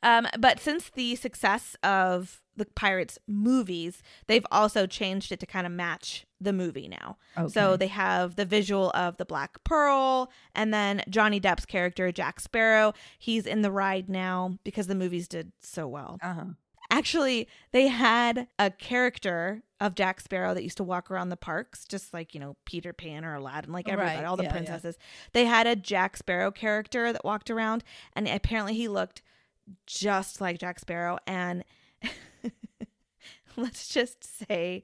Um, but since the success of the Pirates movies, they've also changed it to kind of match the movie now. So they have the visual of the Black Pearl and then Johnny Depp's character, Jack Sparrow. He's in the ride now because the movies did so well. uh-huh. Actually, they had a character of Jack Sparrow that used to walk around the parks, just like, you know, Peter Pan or Aladdin, like everybody, Right, all the yeah, yeah. princesses. They had a Jack Sparrow character that walked around, and apparently he looked just like Jack Sparrow. And let's just say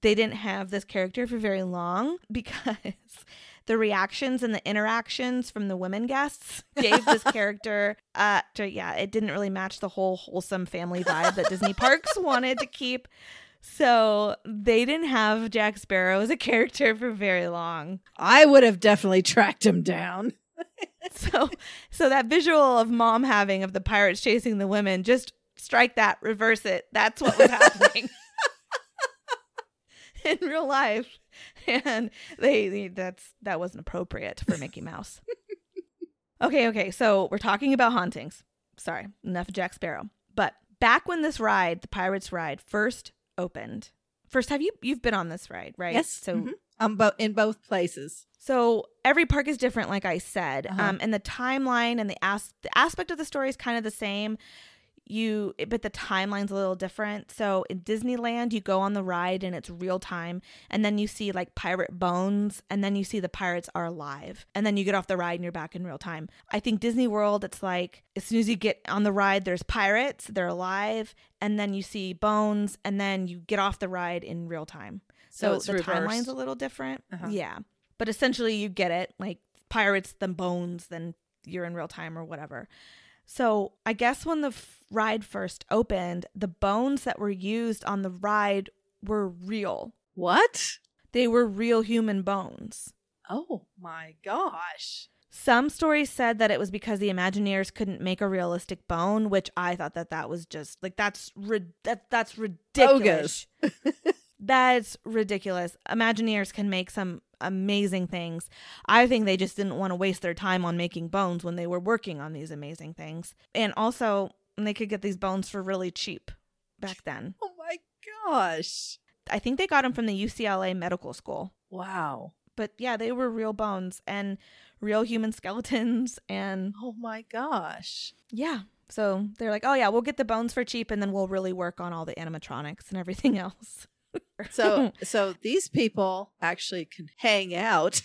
they didn't have this character for very long because the reactions and the interactions from the women guests gave this character uh to, yeah it didn't really match the whole wholesome family vibe that disney parks wanted to keep so they didn't have jack sparrow as a character for very long I would have definitely tracked him down. so so that visual of mom having of the pirates chasing the women just strike that reverse it that's what was happening in real life and they, they that's that wasn't appropriate for mickey mouse okay okay so we're talking about hauntings sorry enough of jack sparrow but back when this ride the pirates ride first opened first have you you've been on this ride right Yes. so mhm. um, bo- in both places. so every park is different, like I said, Uh-huh. um, and the timeline and the as- the aspect of the story is kind of the same. You, but the timeline's a little different. So in Disneyland, you go on the ride and it's real time, and then you see like pirate bones, and then you see the pirates are alive, and then you get off the ride and you're back in real time. I think Disney World, it's like as soon as you get on the ride, there's pirates, they're alive, and then you see bones, and then you get off the ride in real time. So So, it's the reversed. timeline's a little different. Uh-huh. Yeah. But essentially you get it. Like pirates, then bones, then you're in real time or whatever. So I guess when the f- ride first opened, the bones that were used on the ride were real. What? They were real human bones. Oh my gosh. Some stories said that it was because the Imagineers couldn't make a realistic bone, which I thought that that was just like that's rid- that that's ridiculous. That's ridiculous. Imagineers can make some amazing things. I think they just didn't want to waste their time on making bones when they were working on these amazing things. And also, they could get these bones for really cheap back then. Oh my gosh. I think they got them from the UCLA Medical School. Wow. But yeah, they were real bones and real human skeletons. And Oh my gosh. yeah, so they're like, oh yeah, we'll get the bones for cheap and then we'll really work on all the animatronics and everything else. So so these people actually can hang out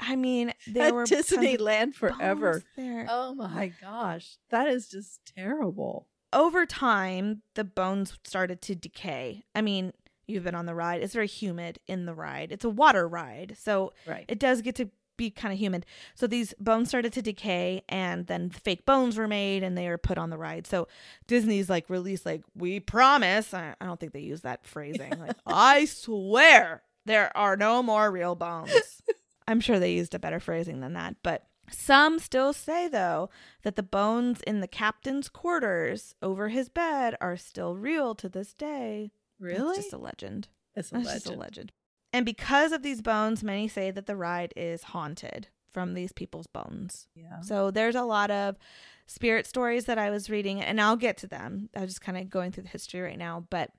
I mean, there at were Disneyland forever. there. Oh my gosh. That is just terrible. Over time, the bones started to decay. I mean, you've been on the ride. It's very humid in the ride. It's a water ride. So Right. it does get to be kind of humid. So these bones started to decay and then fake bones were made and they were put on the ride. So Disney's like released like we promise. I, I don't think they use that phrasing. Like I swear there are no more real bones. I'm sure they used a better phrasing than that, but some still say though that the bones in the captain's quarters over his bed are still real to this day. Really? It's just a legend. It's a That's legend. just a legend. And because of these bones, many say that the ride is haunted from these people's bones. Yeah. So there's a lot of spirit stories that I was reading, and I'll get to them. I'm just kind of going through the history right now. But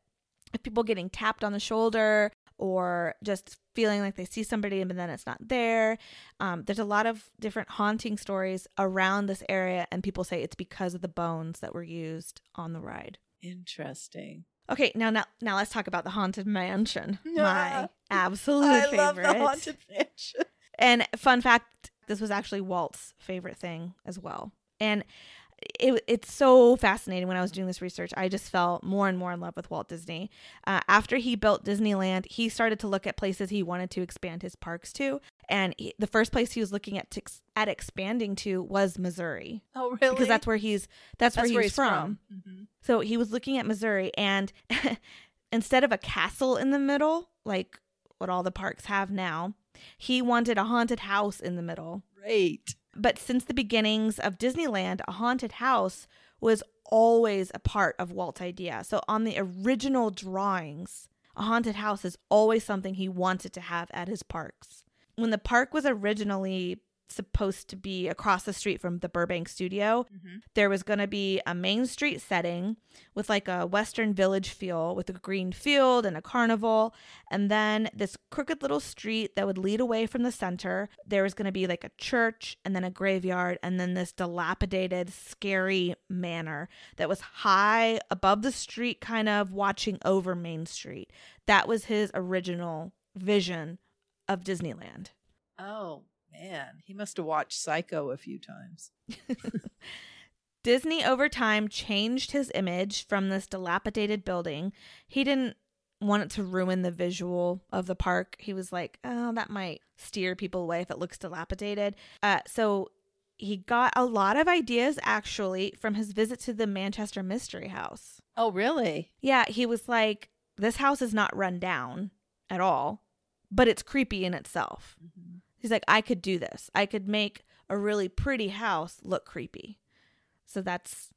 people getting tapped on the shoulder or just feeling like they see somebody and then it's not there. Um, there's a lot of different haunting stories around this area, and people say it's because of the bones that were used on the ride. Interesting. Okay, now now now let's talk about the haunted mansion. Yeah. My absolute I favorite. love the haunted mansion. And fun fact, this was actually Walt's favorite thing as well. And it, it's so fascinating when I was doing this research. I just fell more and more in love with Walt Disney. Uh, after he built Disneyland, he started to look at places he wanted to expand his parks to. And he, the first place he was looking at at expanding to was Missouri Oh, really? because that's where he's that's, That's where, he's, from. Mhm. So he was looking at Missouri, and instead of a castle in the middle, like what all the parks have now, he wanted a haunted house in the middle. Great. But since the beginnings of Disneyland, a haunted house was always a part of Walt's idea. So on the original drawings, a haunted house is always something he wanted to have at his parks. When the park was originally supposed to be across the street from the Burbank studio, Mhm. there was going to be a main street setting with like a western village feel with a green field and a carnival and then this crooked little street that would lead away from the center there was going to be like a church and then a graveyard and then this dilapidated scary manor that was high above the street kind of watching over main street that was his original vision of disneyland Oh man, he must have watched Psycho a few times. Disney over time changed his image from this dilapidated building. He didn't want it to ruin the visual of the park. He was like, oh, that might steer people away if it looks dilapidated. Uh, so he got a lot of ideas actually from his visit to the Winchester Mystery House. Oh, really? Yeah, he was like, this house is not run down at all, but it's creepy in itself. Mm-hmm. He's like, I could do this. I could make a really pretty house look creepy. So that's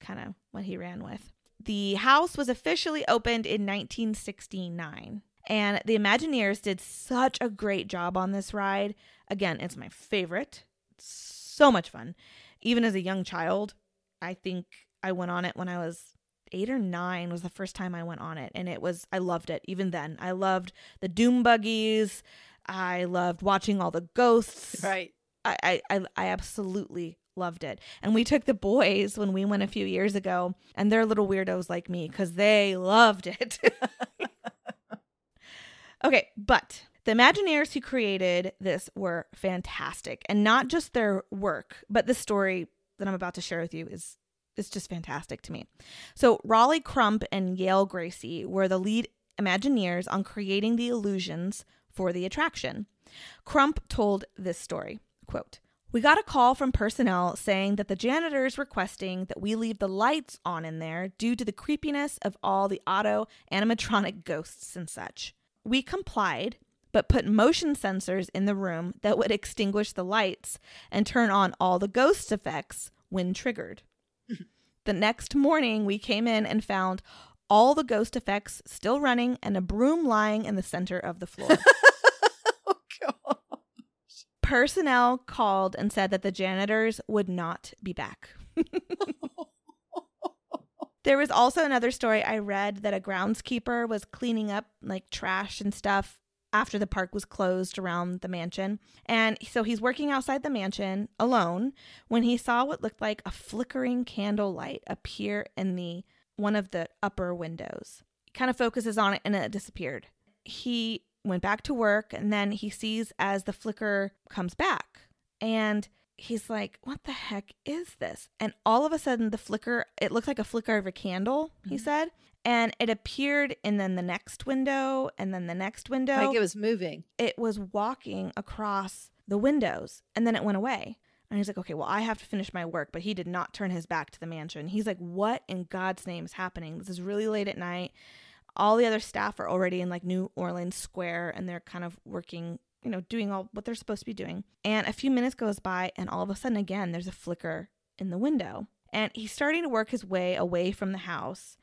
kind of what he ran with. The house was officially opened in 1969. And the Imagineers did such a great job on this ride. Again, it's my favorite. It's so much fun. Even as a young child, I think I went on it when I was eight or nine was the first time I went on it. And it was, I loved it even then. I loved the doom buggies. I loved watching all the ghosts. Right. I, I, I, I absolutely loved it. And we took the boys when we went a few years ago, and they're little weirdos like me because they loved it. okay, but the Imagineers who created this were fantastic, and not just their work, but the story that I'm about to share with you is is just fantastic to me. So Rolly Crump and Yale Gracey were the lead Imagineers on creating the illusions for the attraction. Crump told this story, quote, we got a call from personnel saying that the janitor is requesting that we leave the lights on in there due to the creepiness of all the auto animatronic ghosts and such. We complied, but put motion sensors in the room that would extinguish the lights and turn on all the ghost effects when triggered. The next morning, we came in and found all the ghost effects still running and a broom lying in the center of the floor. oh god. Personnel called and said that the janitors would not be back. There was also another story I read that a groundskeeper was cleaning up like trash and stuff after the park was closed around the mansion. And so he's working outside the mansion alone when he saw what looked like a flickering candle light appear in the one of the upper windows. He kind of focuses on it and it disappeared. He went back to work and then he sees as the flicker comes back and he's like, What the heck is this? And all of a sudden, the flicker, it looked like a flicker of a candle, he Mhm. said. And it appeared in then the next window and then the next window. Like it was moving. it was walking across the windows and then it went away. And he's like, okay, well, I have to finish my work. But he did not turn his back to the mansion. He's like, what in God's name is happening? This is really late at night. All the other staff are already in like New Orleans Square and they're kind of working, you know, doing all what they're supposed to be doing. And a few minutes goes by and all of a sudden, again, there's a flicker in the window. And he's starting to work his way away from the house.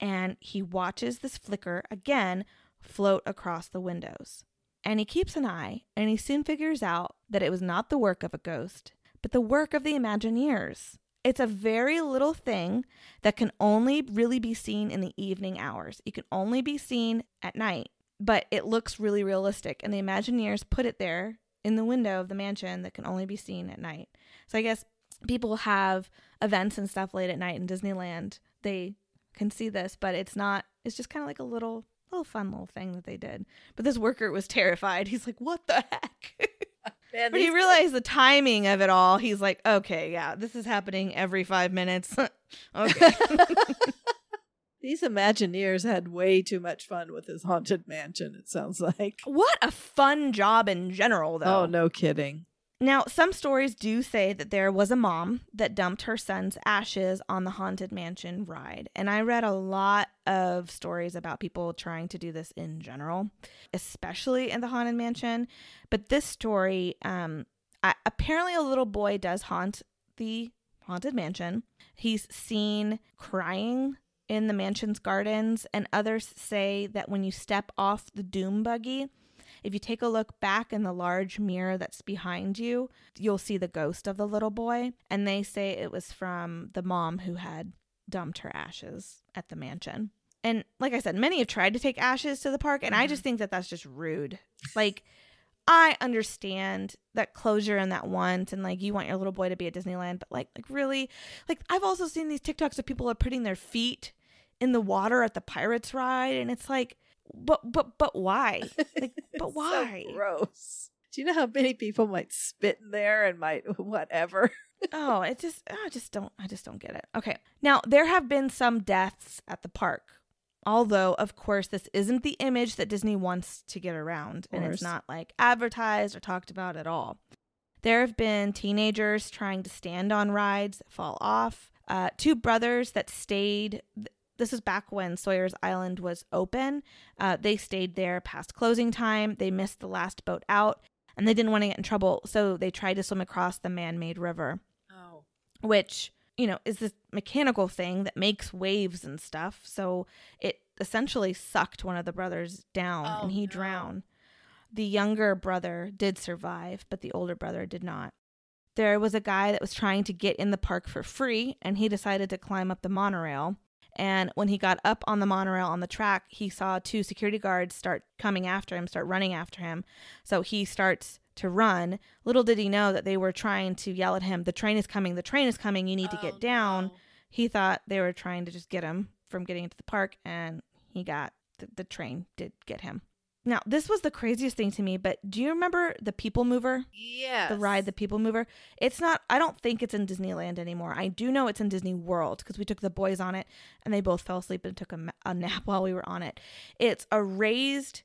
And he watches this flicker again float across the windows. And he keeps an eye, and he soon figures out that it was not the work of a ghost, but the work of the Imagineers. It's a very little thing that can only really be seen in the evening hours. It can only be seen at night, but it looks really realistic. And the Imagineers put it there in the window of the mansion that can only be seen at night. So I guess people have events and stuff late at night in Disneyland. They can see this, but it's not, it's just kind of like a little little fun little thing that they did. But this worker was terrified. He's like, "What the heck?" Man, but he realized the timing of it all. He's like, "Okay, yeah, this is happening every 5 minutes." okay. These Imagineers had way too much fun with this haunted mansion, it sounds like. What a fun job in general, though. Oh, no kidding. Now, some stories do say that there was a mom that dumped her son's ashes on the Haunted Mansion ride. And I read a lot of stories about people trying to do this in general, especially in the Haunted Mansion. But this story, um, I, apparently, a little boy does haunt the Haunted Mansion. He's seen crying in the mansion's gardens, and others say that when you step off the doom buggy, if you take a look back in the large mirror that's behind you, you'll see the ghost of the little boy. And they say it was from the mom who had dumped her ashes at the mansion. And like I said, many have tried to take ashes to the park, and I just mm-hmm. think that that's just rude. Like, I understand that closure and that want, and like you want your little boy to be at Disneyland, but like, like really, like I've also seen these TikToks of people are putting their feet in the water at the Pirates ride, and it's like, but but but why? Like, but why? So gross. Do you know how many people might spit in there and might whatever? oh, it just I just don't I just don't get it. Okay. Now, there have been some deaths at the park. Although, of course, this isn't the image that Disney wants to get around, and it's not like advertised or talked about at all. There have been teenagers trying to stand on rides that fall off. Uh, two brothers that stayed this is back when Sawyer's Island was open. Uh, they stayed there past closing time. They missed the last boat out and they didn't want to get in trouble. So they tried to swim across the man made river. Oh. Which, you know, is this mechanical thing that makes waves and stuff. So it essentially sucked one of the brothers down oh, and he no. drowned. The younger brother did survive, but the older brother did not. There was a guy that was trying to get in the park for free and he decided to climb up the monorail. And when he got up on the monorail on the track, he saw two security guards start coming after him, start running after him. So he starts to run. Little did he know that they were trying to yell at him, The train is coming, the train is coming, you need to Oh, get down. no. He thought they were trying to just get him from getting into the park, and he got the, the train did get him. Now, this was the craziest thing to me, but do you remember the People Mover? Yes. the ride the people mover it's not i don't think it's in disneyland anymore i do know it's in disney world because we took the boys on it and they both fell asleep and took a, a nap while we were on it it's a raised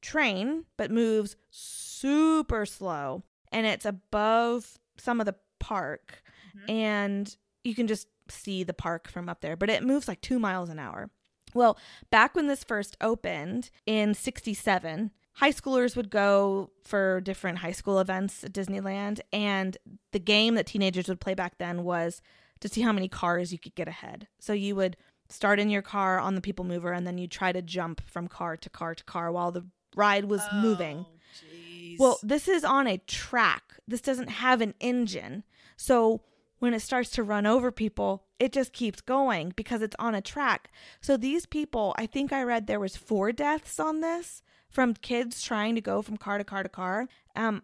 train but moves super slow and it's above some of the park Mhm. and you can just see the park from up there but it moves like two miles an hour well back when this first opened in 67 high schoolers would go for different high school events at Disneyland and the game that teenagers would play back then was to see how many cars you could get ahead. So you would start in your car on the people mover and then you try to jump from car to car to car while the ride was oh, moving. Oh, jeez. Well, this is on a track. This doesn't have an engine. So when it starts to run over people, it just keeps going because it's on a track. So these people, I think I read there was four deaths on this from kids trying to go from car to car to car. Um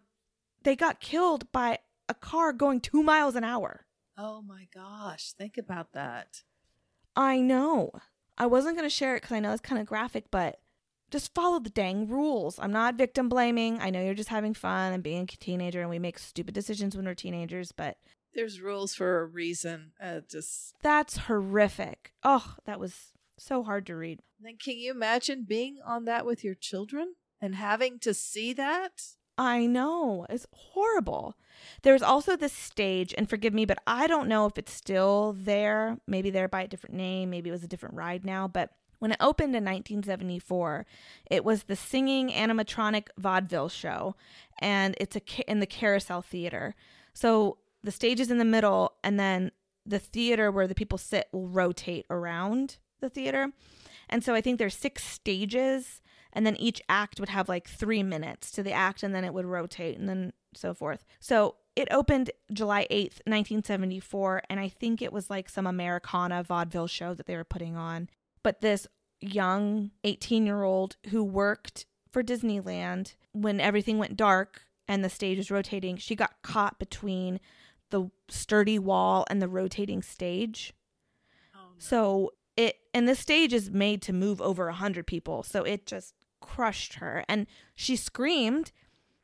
they got killed by a car going 2 miles an hour. oh my gosh, think about that. I know. I wasn't going to share it cuz I know it's kind of graphic, but just follow the dang rules. I'm not victim blaming. I know you're just having fun and being a teenager and we make stupid decisions when we're teenagers, but There's rules for a reason. Uh, just That's horrific. Oh, that was so hard to read. then, can you imagine being on that with your children and having to see that? I know. It's horrible. There's also this stage, and forgive me, but I don't know if it's still there. Maybe they're by a different name. Maybe it was a different ride now. But when it opened in 1974, it was the singing animatronic vaudeville show, and it's a ca- in the Carousel Theater. So the stage is in the middle, and then the theater where the people sit will rotate around the theater. And so I think there's six stages, and then each act would have like three minutes to the act, and then it would rotate, and then so forth. So it opened July 8th, 1974, and I think it was like some Americana vaudeville show that they were putting on. But this young 18 year old who worked for Disneyland when everything went dark and the stage was rotating, she got caught between the sturdy wall and the rotating stage. Oh, So it and the stage is made to move over a hundred people, so it just crushed her, and she screamed,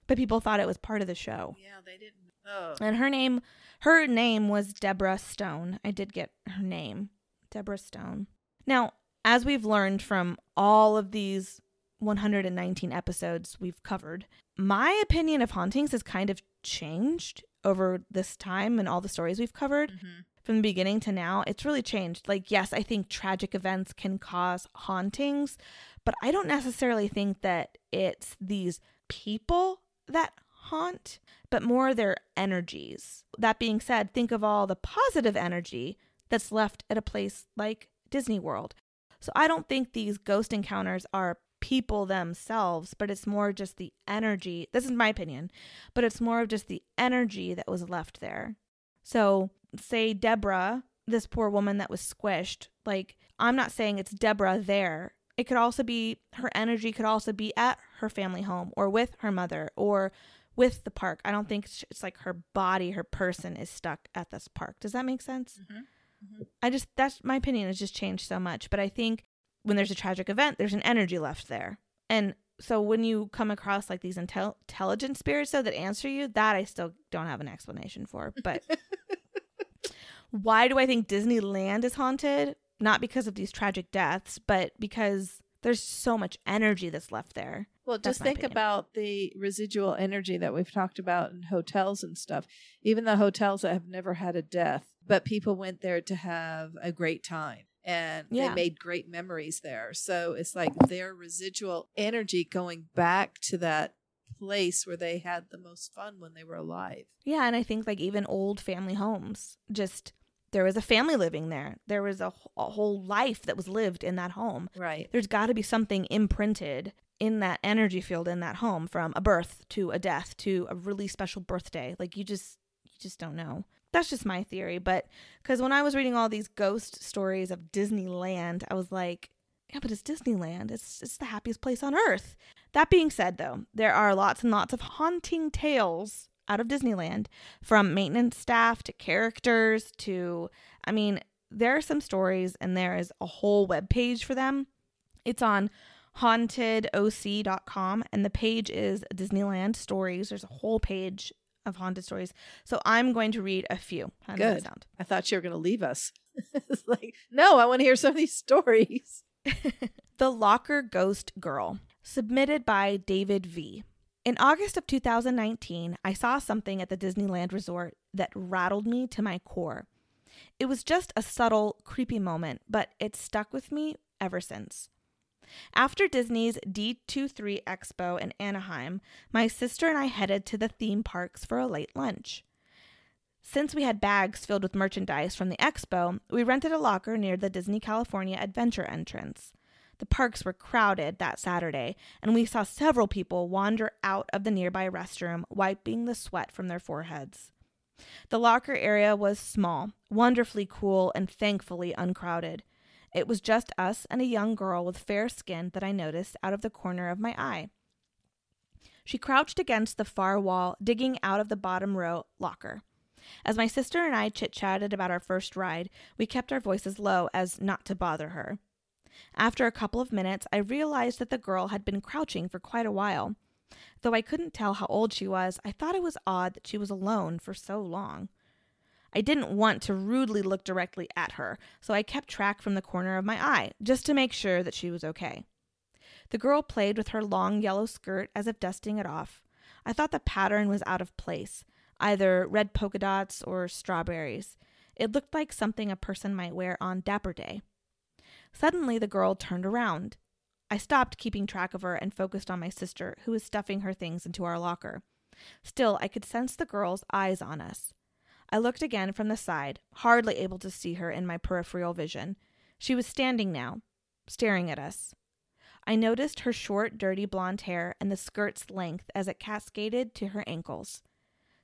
but people thought it was part of the show. yeah, they didn't. Oh, And her name, her name was Deborah Stone. I did get her name, Deborah Stone. Now as we've learned from all of these 119 episodes we've covered, my opinion of hauntings has kind of changed over this time and all the stories we've covered. Mm-hmm. From the beginning to now, it's really changed. Like, yes, I think tragic events can cause hauntings, but I don't necessarily think that it's these people that haunt, but more their energies. That being said, think of all the positive energy that's left at a place like Disney World. So I don't think these ghost encounters are people themselves, but it's more just the energy. This is my opinion, but it's more of just the energy that was left there. So, say Deborah, this poor woman that was squished, like, I'm not saying it's Deborah there. It could also be her energy, could also be at her family home or with her mother or with the park. I don't think it's like her body, her person is stuck at this park. Does that make sense? Mm-hmm. I just, that's my opinion has just changed so much. But I think when there's a tragic event, there's an energy left there. And so when you come across like these intel- intelligent spirits though that answer you, that I still don't have an explanation for. But why do I think Disneyland is haunted? Not because of these tragic deaths, but because there's so much energy that's left there. Well, That's just think opinion. about the residual energy that we've talked about in hotels and stuff. Even the hotels that have never had a death, but people went there to have a great time and Yeah. they made great memories there. So it's like their residual energy going back to that place where they had the most fun when they were alive. Yeah, and I think like even old family homes, just there was a family living there. There was a, a whole life that was lived in that home. Right. There's got to be something imprinted in that energy field in that home from a birth to a death to a really special birthday. Like you just you just don't know. That's just my theory, but cuz when I was reading all these ghost stories of Disneyland, I was like, yeah, but it's Disneyland. It's it's the happiest place on earth. That being said though, there are lots and lots of haunting tales out of Disneyland from maintenance staff to characters to I mean, there are some stories and there is a whole web page for them. It's on hauntedoc.com and the page is Disneyland stories. There's a whole page of haunted stories. So I'm going to read a few. How does Good. sound? I thought you were going to leave us. it's like, no, I want to hear some of these stories. The Locker Ghost Girl, submitted by David V. In August of 2019, I saw something at the Disneyland resort that rattled me to my core. It was just a subtle, creepy moment, but it stuck with me ever since. After Disney's D23 Expo in Anaheim, my sister and I headed to the theme parks for a late lunch. Since we had bags filled with merchandise from the expo, we rented a locker near the Disney California Adventure entrance. The parks were crowded that Saturday, and we saw several people wander out of the nearby restroom, wiping the sweat from their foreheads. The locker area was small, wonderfully cool, and thankfully uncrowded. It was just us and a young girl with fair skin that I noticed out of the corner of my eye. She crouched against the far wall, digging out of the bottom row locker. As my sister and I chit chatted about our first ride, we kept our voices low as not to bother her. After a couple of minutes, I realized that the girl had been crouching for quite a while. Though I couldn't tell how old she was, I thought it was odd that she was alone for so long. I didn't want to rudely look directly at her, so I kept track from the corner of my eye, just to make sure that she was okay. The girl played with her long yellow skirt as if dusting it off. I thought the pattern was out of place, either red polka dots or strawberries. It looked like something a person might wear on Dapper Day. Suddenly, the girl turned around. I stopped keeping track of her and focused on my sister, who was stuffing her things into our locker. Still, I could sense the girl's eyes on us. I looked again from the side, hardly able to see her in my peripheral vision. She was standing now, staring at us. I noticed her short, dirty blonde hair and the skirt's length as it cascaded to her ankles.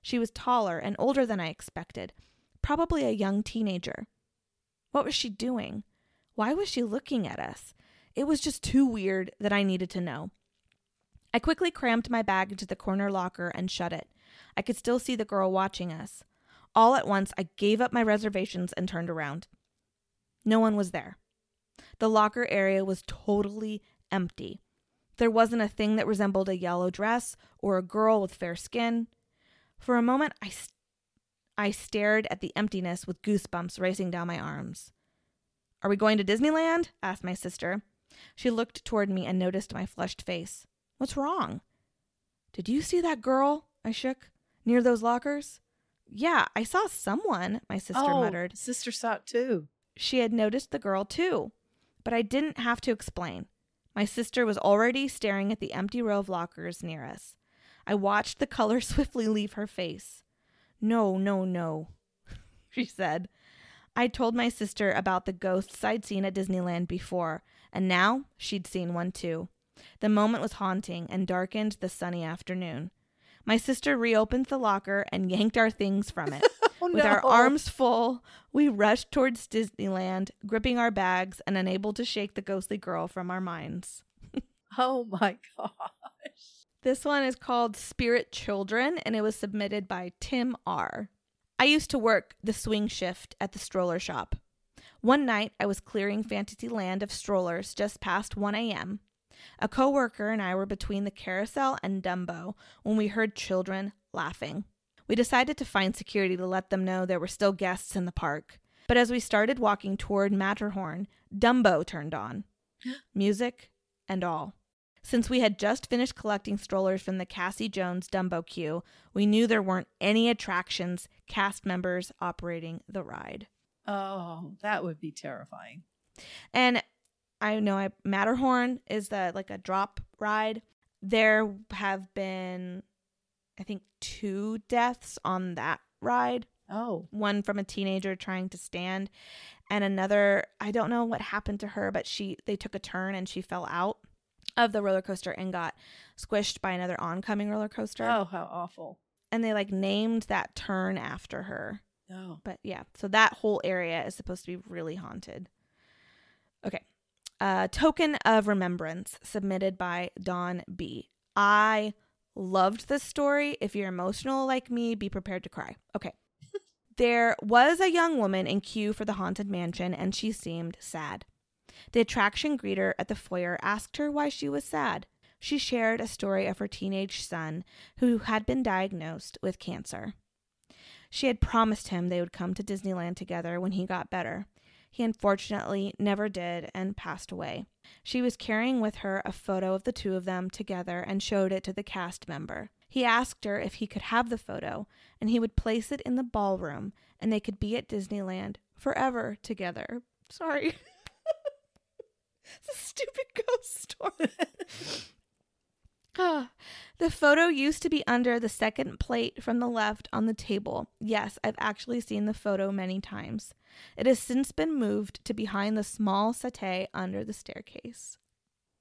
She was taller and older than I expected, probably a young teenager. What was she doing? Why was she looking at us? It was just too weird that I needed to know. I quickly crammed my bag into the corner locker and shut it. I could still see the girl watching us. All at once, I gave up my reservations and turned around. No one was there. The locker area was totally empty. There wasn't a thing that resembled a yellow dress or a girl with fair skin. For a moment, I, st- I stared at the emptiness with goosebumps racing down my arms. Are we going to Disneyland? asked my sister. She looked toward me and noticed my flushed face. What's wrong? Did you see that girl? I shook. Near those lockers? Yeah, I saw someone, my sister oh, muttered. Sister saw it too. She had noticed the girl too, but I didn't have to explain. My sister was already staring at the empty row of lockers near us. I watched the color swiftly leave her face. No, no, no, she said. I told my sister about the ghosts I'd seen at Disneyland before, and now she'd seen one too. The moment was haunting and darkened the sunny afternoon. My sister reopened the locker and yanked our things from it. Oh, With our arms full, we rushed towards Disneyland, gripping our bags and unable to shake the ghostly girl from our minds. Oh my gosh. This one is called Spirit Children and it was submitted by Tim R. I used to work the swing shift at the stroller shop. One night, I was clearing Fantasyland of strollers just past 1 a.m. A coworker and I were between the carousel and Dumbo when we heard children laughing. We decided to find security to let them know there were still guests in the park. But as we started walking toward Matterhorn, Dumbo turned on. Music and all. Since we had just finished collecting strollers from the Cassie Jones Dumbo queue, we knew there weren't any attractions, cast members operating the ride. Oh, that would be terrifying. And I know I, Matterhorn is the like a drop ride. There have been, I think, two deaths on that ride. Oh, One from a teenager trying to stand, and another. I don't know what happened to her, but she they took a turn and she fell out of the roller coaster and got squished by another oncoming roller coaster. oh, how awful. And they like named that turn after her. No. But yeah, so that whole area is supposed to be really haunted. Okay. Uh, token of remembrance submitted by Don B. I loved this story. If you're emotional like me, be prepared to cry. Okay. there was a young woman in queue for the haunted mansion, and she seemed sad. The attraction greeter at the foyer asked her why she was sad. She shared a story of her teenage son who had been diagnosed with cancer. She had promised him they would come to Disneyland together when he got better. He unfortunately never did and passed away. She was carrying with her a photo of the two of them together and showed it to the cast member. He asked her if he could have the photo, and he would place it in the ballroom, and they could be at Disneyland forever together. Sorry. it's a stupid ghost story. Ah, the photo used to be under the second plate from the left on the table. Yes, I've actually seen the photo many times. It has since been moved to behind the small settee under the staircase.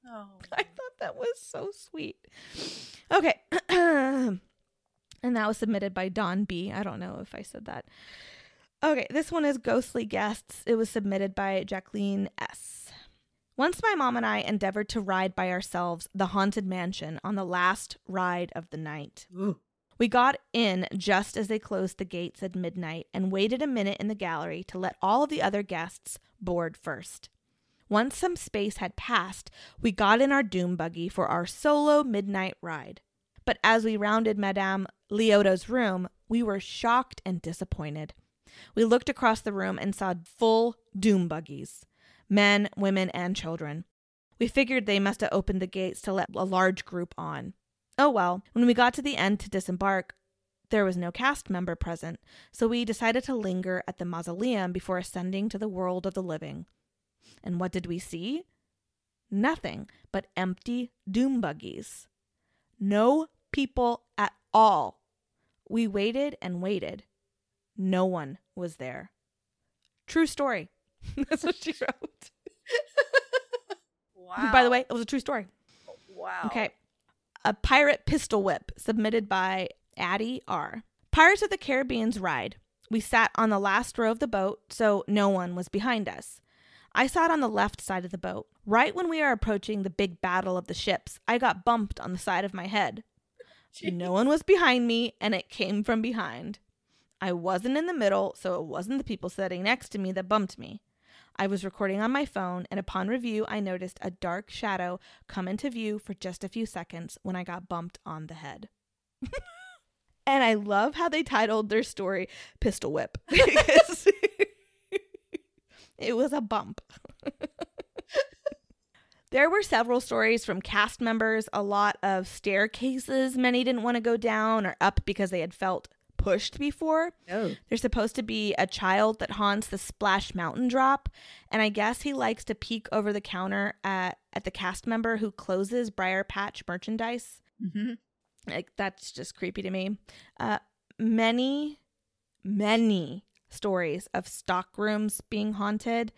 Oh. I thought that was so sweet. Okay. and that was submitted by Don B. I don't know if I said that. Okay, this one is Ghostly Guests. It was submitted by Jacqueline S. Once my mom and I endeavored to ride by ourselves the Haunted Mansion on the last ride of the night. Ooh. We got in just as they closed the gates at midnight and waited a minute in the gallery to let all of the other guests board first. Once some space had passed, we got in our doom buggy for our solo midnight ride. But as we rounded Madame Leota's room, we were shocked and disappointed. We looked across the room and saw full doom buggies men, women, and children. We figured they must have opened the gates to let a large group on. Oh well, when we got to the end to disembark, there was no cast member present, so we decided to linger at the mausoleum before ascending to the world of the living. And what did we see? Nothing but empty doom buggies. No people at all. We waited and waited. No one was there. True story. That's what she wrote. Wow. By the way, it was a true story. wow. Okay. A pirate pistol whip submitted by Addie R. Pirates of the Caribbean's ride. We sat on the last row of the boat, so no one was behind us. I sat on the left side of the boat. Right when we are approaching the big battle of the ships, I got bumped on the side of my head. No one was behind me, and it came from behind. I wasn't in the middle, so it wasn't the people sitting next to me that bumped me. I was recording on my phone, and upon review, I noticed a dark shadow come into view for just a few seconds when I got bumped on the head. and I love how they titled their story Pistol Whip. Because It was a bump. there were several stories from cast members, a lot of staircases many didn't want to go down or up because they had felt pushed before. Oh. There's supposed to be a child that haunts the Splash Mountain drop, and I guess he likes to peek over the counter at, at the cast member who closes Briar Patch merchandise. Mm-hmm. Like that's just creepy to me. Uh, many, many stories of stock rooms being haunted.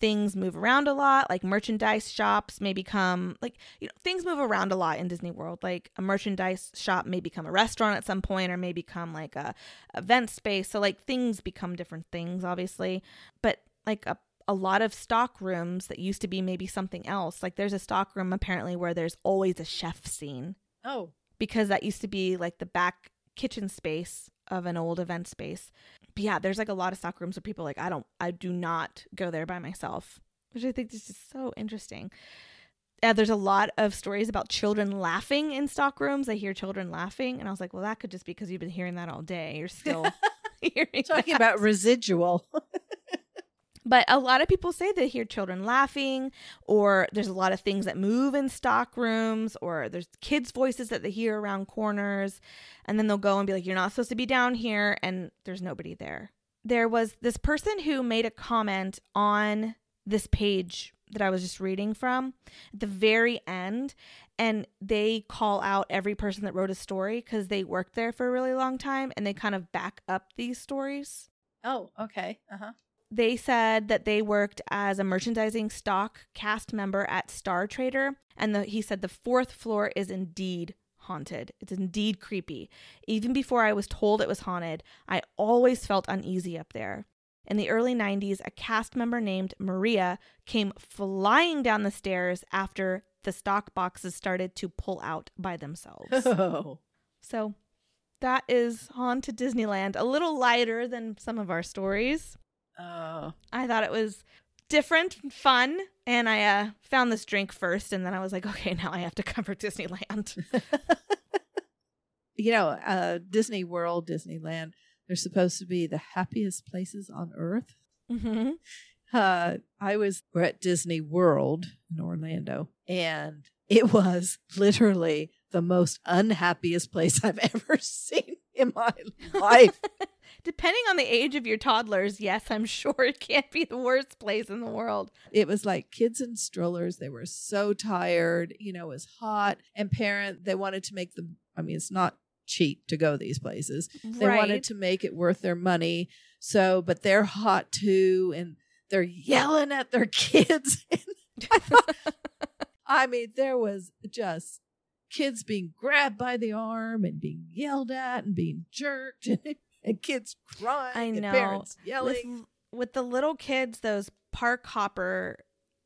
Things move around a lot, like merchandise shops may become like you know things move around a lot in Disney World. Like a merchandise shop may become a restaurant at some point, or may become like a event space. So like things become different things, obviously. But like a a lot of stock rooms that used to be maybe something else. Like there's a stock room apparently where there's always a chef scene Oh. because that used to be like the back kitchen space of an old event space. But yeah, there's like a lot of stock rooms where people like I don't I do not go there by myself, which I think is just so interesting. Uh, there's a lot of stories about children laughing in stock rooms. I hear children laughing, and I was like, well, that could just be because you've been hearing that all day. You're still hearing Talking that. about residual. But a lot of people say they hear children laughing, or there's a lot of things that move in stock rooms, or there's kids' voices that they hear around corners. And then they'll go and be like, You're not supposed to be down here. And there's nobody there. There was this person who made a comment on this page that I was just reading from at the very end. And they call out every person that wrote a story because they worked there for a really long time and they kind of back up these stories oh, okay. Uh huh. They said that they worked as a merchandising stock cast member at Star Trader, and the, he said the fourth floor is indeed haunted. It's indeed creepy. Even before I was told it was haunted, I always felt uneasy up there. In the early 90s, a cast member named Maria came flying down the stairs after the stock boxes started to pull out by themselves. Oh. so that is Haunted Disneyland, a little lighter than some of our stories. Oh. I thought it was different, and fun, and I uh, found this drink first, and then I was like, okay, now I have to cover Disneyland. you know, uh, Disney World, Disneyland, they're supposed to be the happiest places on earth. hmm Uh, I was we're at Disney World in Orlando, and it was literally the most unhappiest place I've ever seen in my life. Depending on the age of your toddlers, yes, I'm sure it can't be the worst place in the world. it was like kids in strollers. They were so tired. You know, it was hot, and parent they wanted to make them. I mean, it's not cheap to go these places. They right. wanted to make it worth their money. So, but they're hot too, and they're yelling at their kids. I, thought- I mean, there was just kids being grabbed by the arm and being yelled at and being jerked, and, and kids crying. I and know. parents with, yelling. with the little kids, those park hopper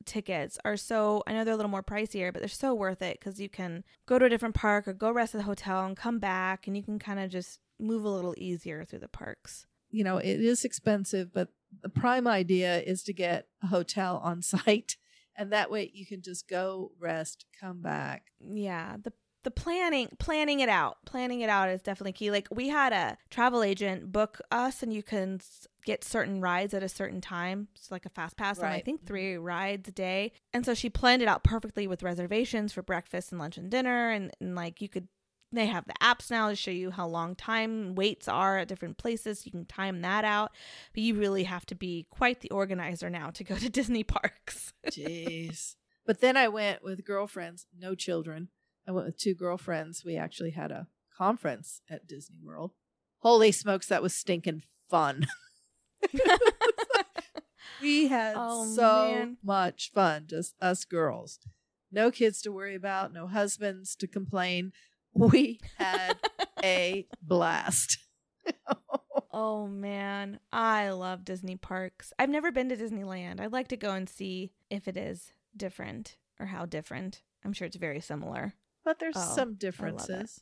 tickets are so I know they're a little more pricier, but they're so worth it because you can go to a different park or go rest at the hotel and come back, and you can kind of just move a little easier through the parks. you know, it is expensive, but the prime idea is to get a hotel on site. And that way you can just go rest, come back. Yeah, the the planning planning it out planning it out is definitely key. Like we had a travel agent book us and you can get certain rides at a certain time it's like a fast pass on i think mm-hmm. three rides a day. And so she planned it out perfectly with reservations for breakfast and lunch and dinner. And, and like you could they have the apps now to show you how long time waits are at different places. You can time that out. But you really have to be quite the organizer now to go to disney parks. Jeez. but then I went with girlfriends, no children. I went with two girlfriends. We actually had a conference at Disney World. Holy smokes, that was stinking fun. we had Oh, so man. much fun, just us girls. No kids to worry about, no husbands to complain. We had a blast. Oh man, I love Disney parks. I've never been to Disneyland. I'd like to go and see if it is different or how different. I'm sure it's very similar. But there's Oh, some differences.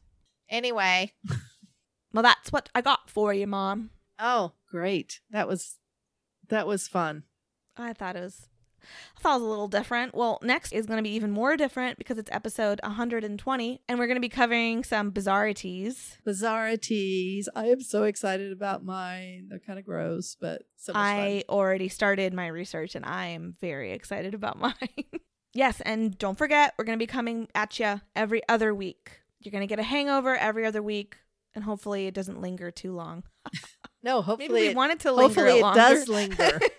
Anyway, Well, that's what I got for you, Mom. oh, great. That was that was fun. I thought it was I thought it was a little different. Well, next is going to be even more different because it's episode 120, and we're going to be covering some bizarrities. Bizarrities. I am so excited about mine. They're kind of gross, but so much I already started my research, and I am very excited about mine. Yes, and don't forget, we're going to be coming at you every other week. You're going to get a hangover every other week, and hopefully it doesn't linger too long. No, Maybe hopefully we it, want it to linger hopefully it longer. does linger.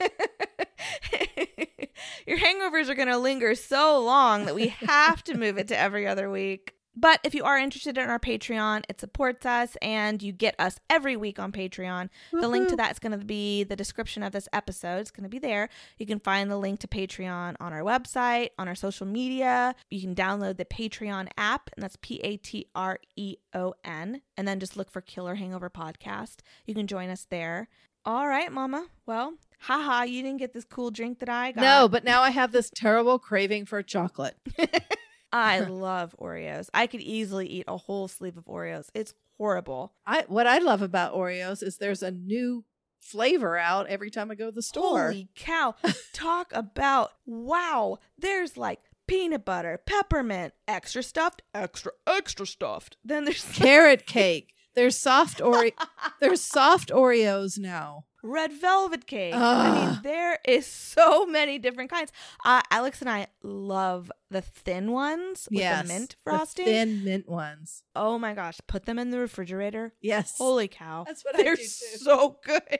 Your hangovers are going to linger so long that we have to move it to every other week. But if you are interested in our Patreon, it supports us and you get us every week on Patreon. The link to that is going to be the description of this episode. It's going to be there. You can find the link to Patreon on our website, on our social media. You can download the Patreon app, and that's P A T R E O N. And then just look for Killer Hangover Podcast. You can join us there. All right, Mama. Well, haha, you didn't get this cool drink that I got. No, but now I have this terrible craving for chocolate. I love Oreos. I could easily eat a whole sleeve of Oreos. It's horrible. I what I love about Oreos is there's a new flavor out every time I go to the store. Holy cow. Talk about wow. There's like peanut butter, peppermint, extra stuffed, extra, extra stuffed. Then there's Carrot cake. There's soft Oreo. there's soft Oreos now. Red velvet cake. I mean, there is so many different kinds. Uh, Alex and I love the thin ones with yes, the mint the frosting. thin mint ones. oh my gosh. Put them in the refrigerator. Yes, Holy cow. that's what I They're do too. so good.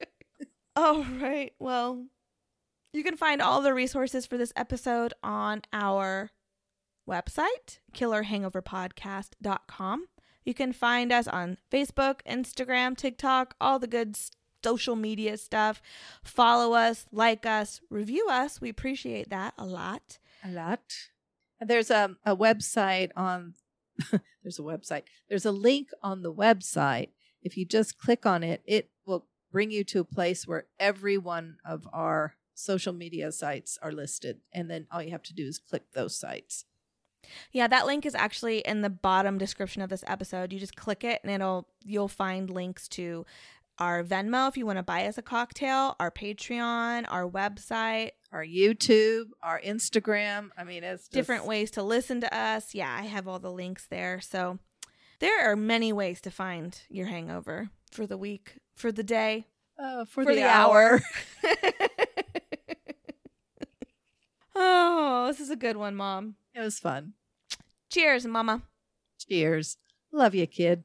All right. Well, you can find all the resources for this episode on our website, killerhangoverpodcast.com. You can find us on Facebook, Instagram, TikTok, all the good s- social media stuff. Follow us, like us, review us. We appreciate that a lot. a lot. There's a, a website on there's a website. There's a link on the website. If you just click on it, it will bring you to a place where every one of our social media sites are listed. And then all you have to do is click those sites. Yeah, that link is actually in the bottom description of this episode. You just click it and it'll you'll find links to our Venmo if you want to buy us a cocktail, our Patreon, our website, Our YouTube, our Instagram. I mean, it's just, different ways to listen to us. Yeah, I have all the links there. So there are many ways to find your hangover for the week, for the day, uh, for, for the, the hour. oh, this is a good one, Mom. It was fun. Cheers, Mama. Cheers. Love you, kid.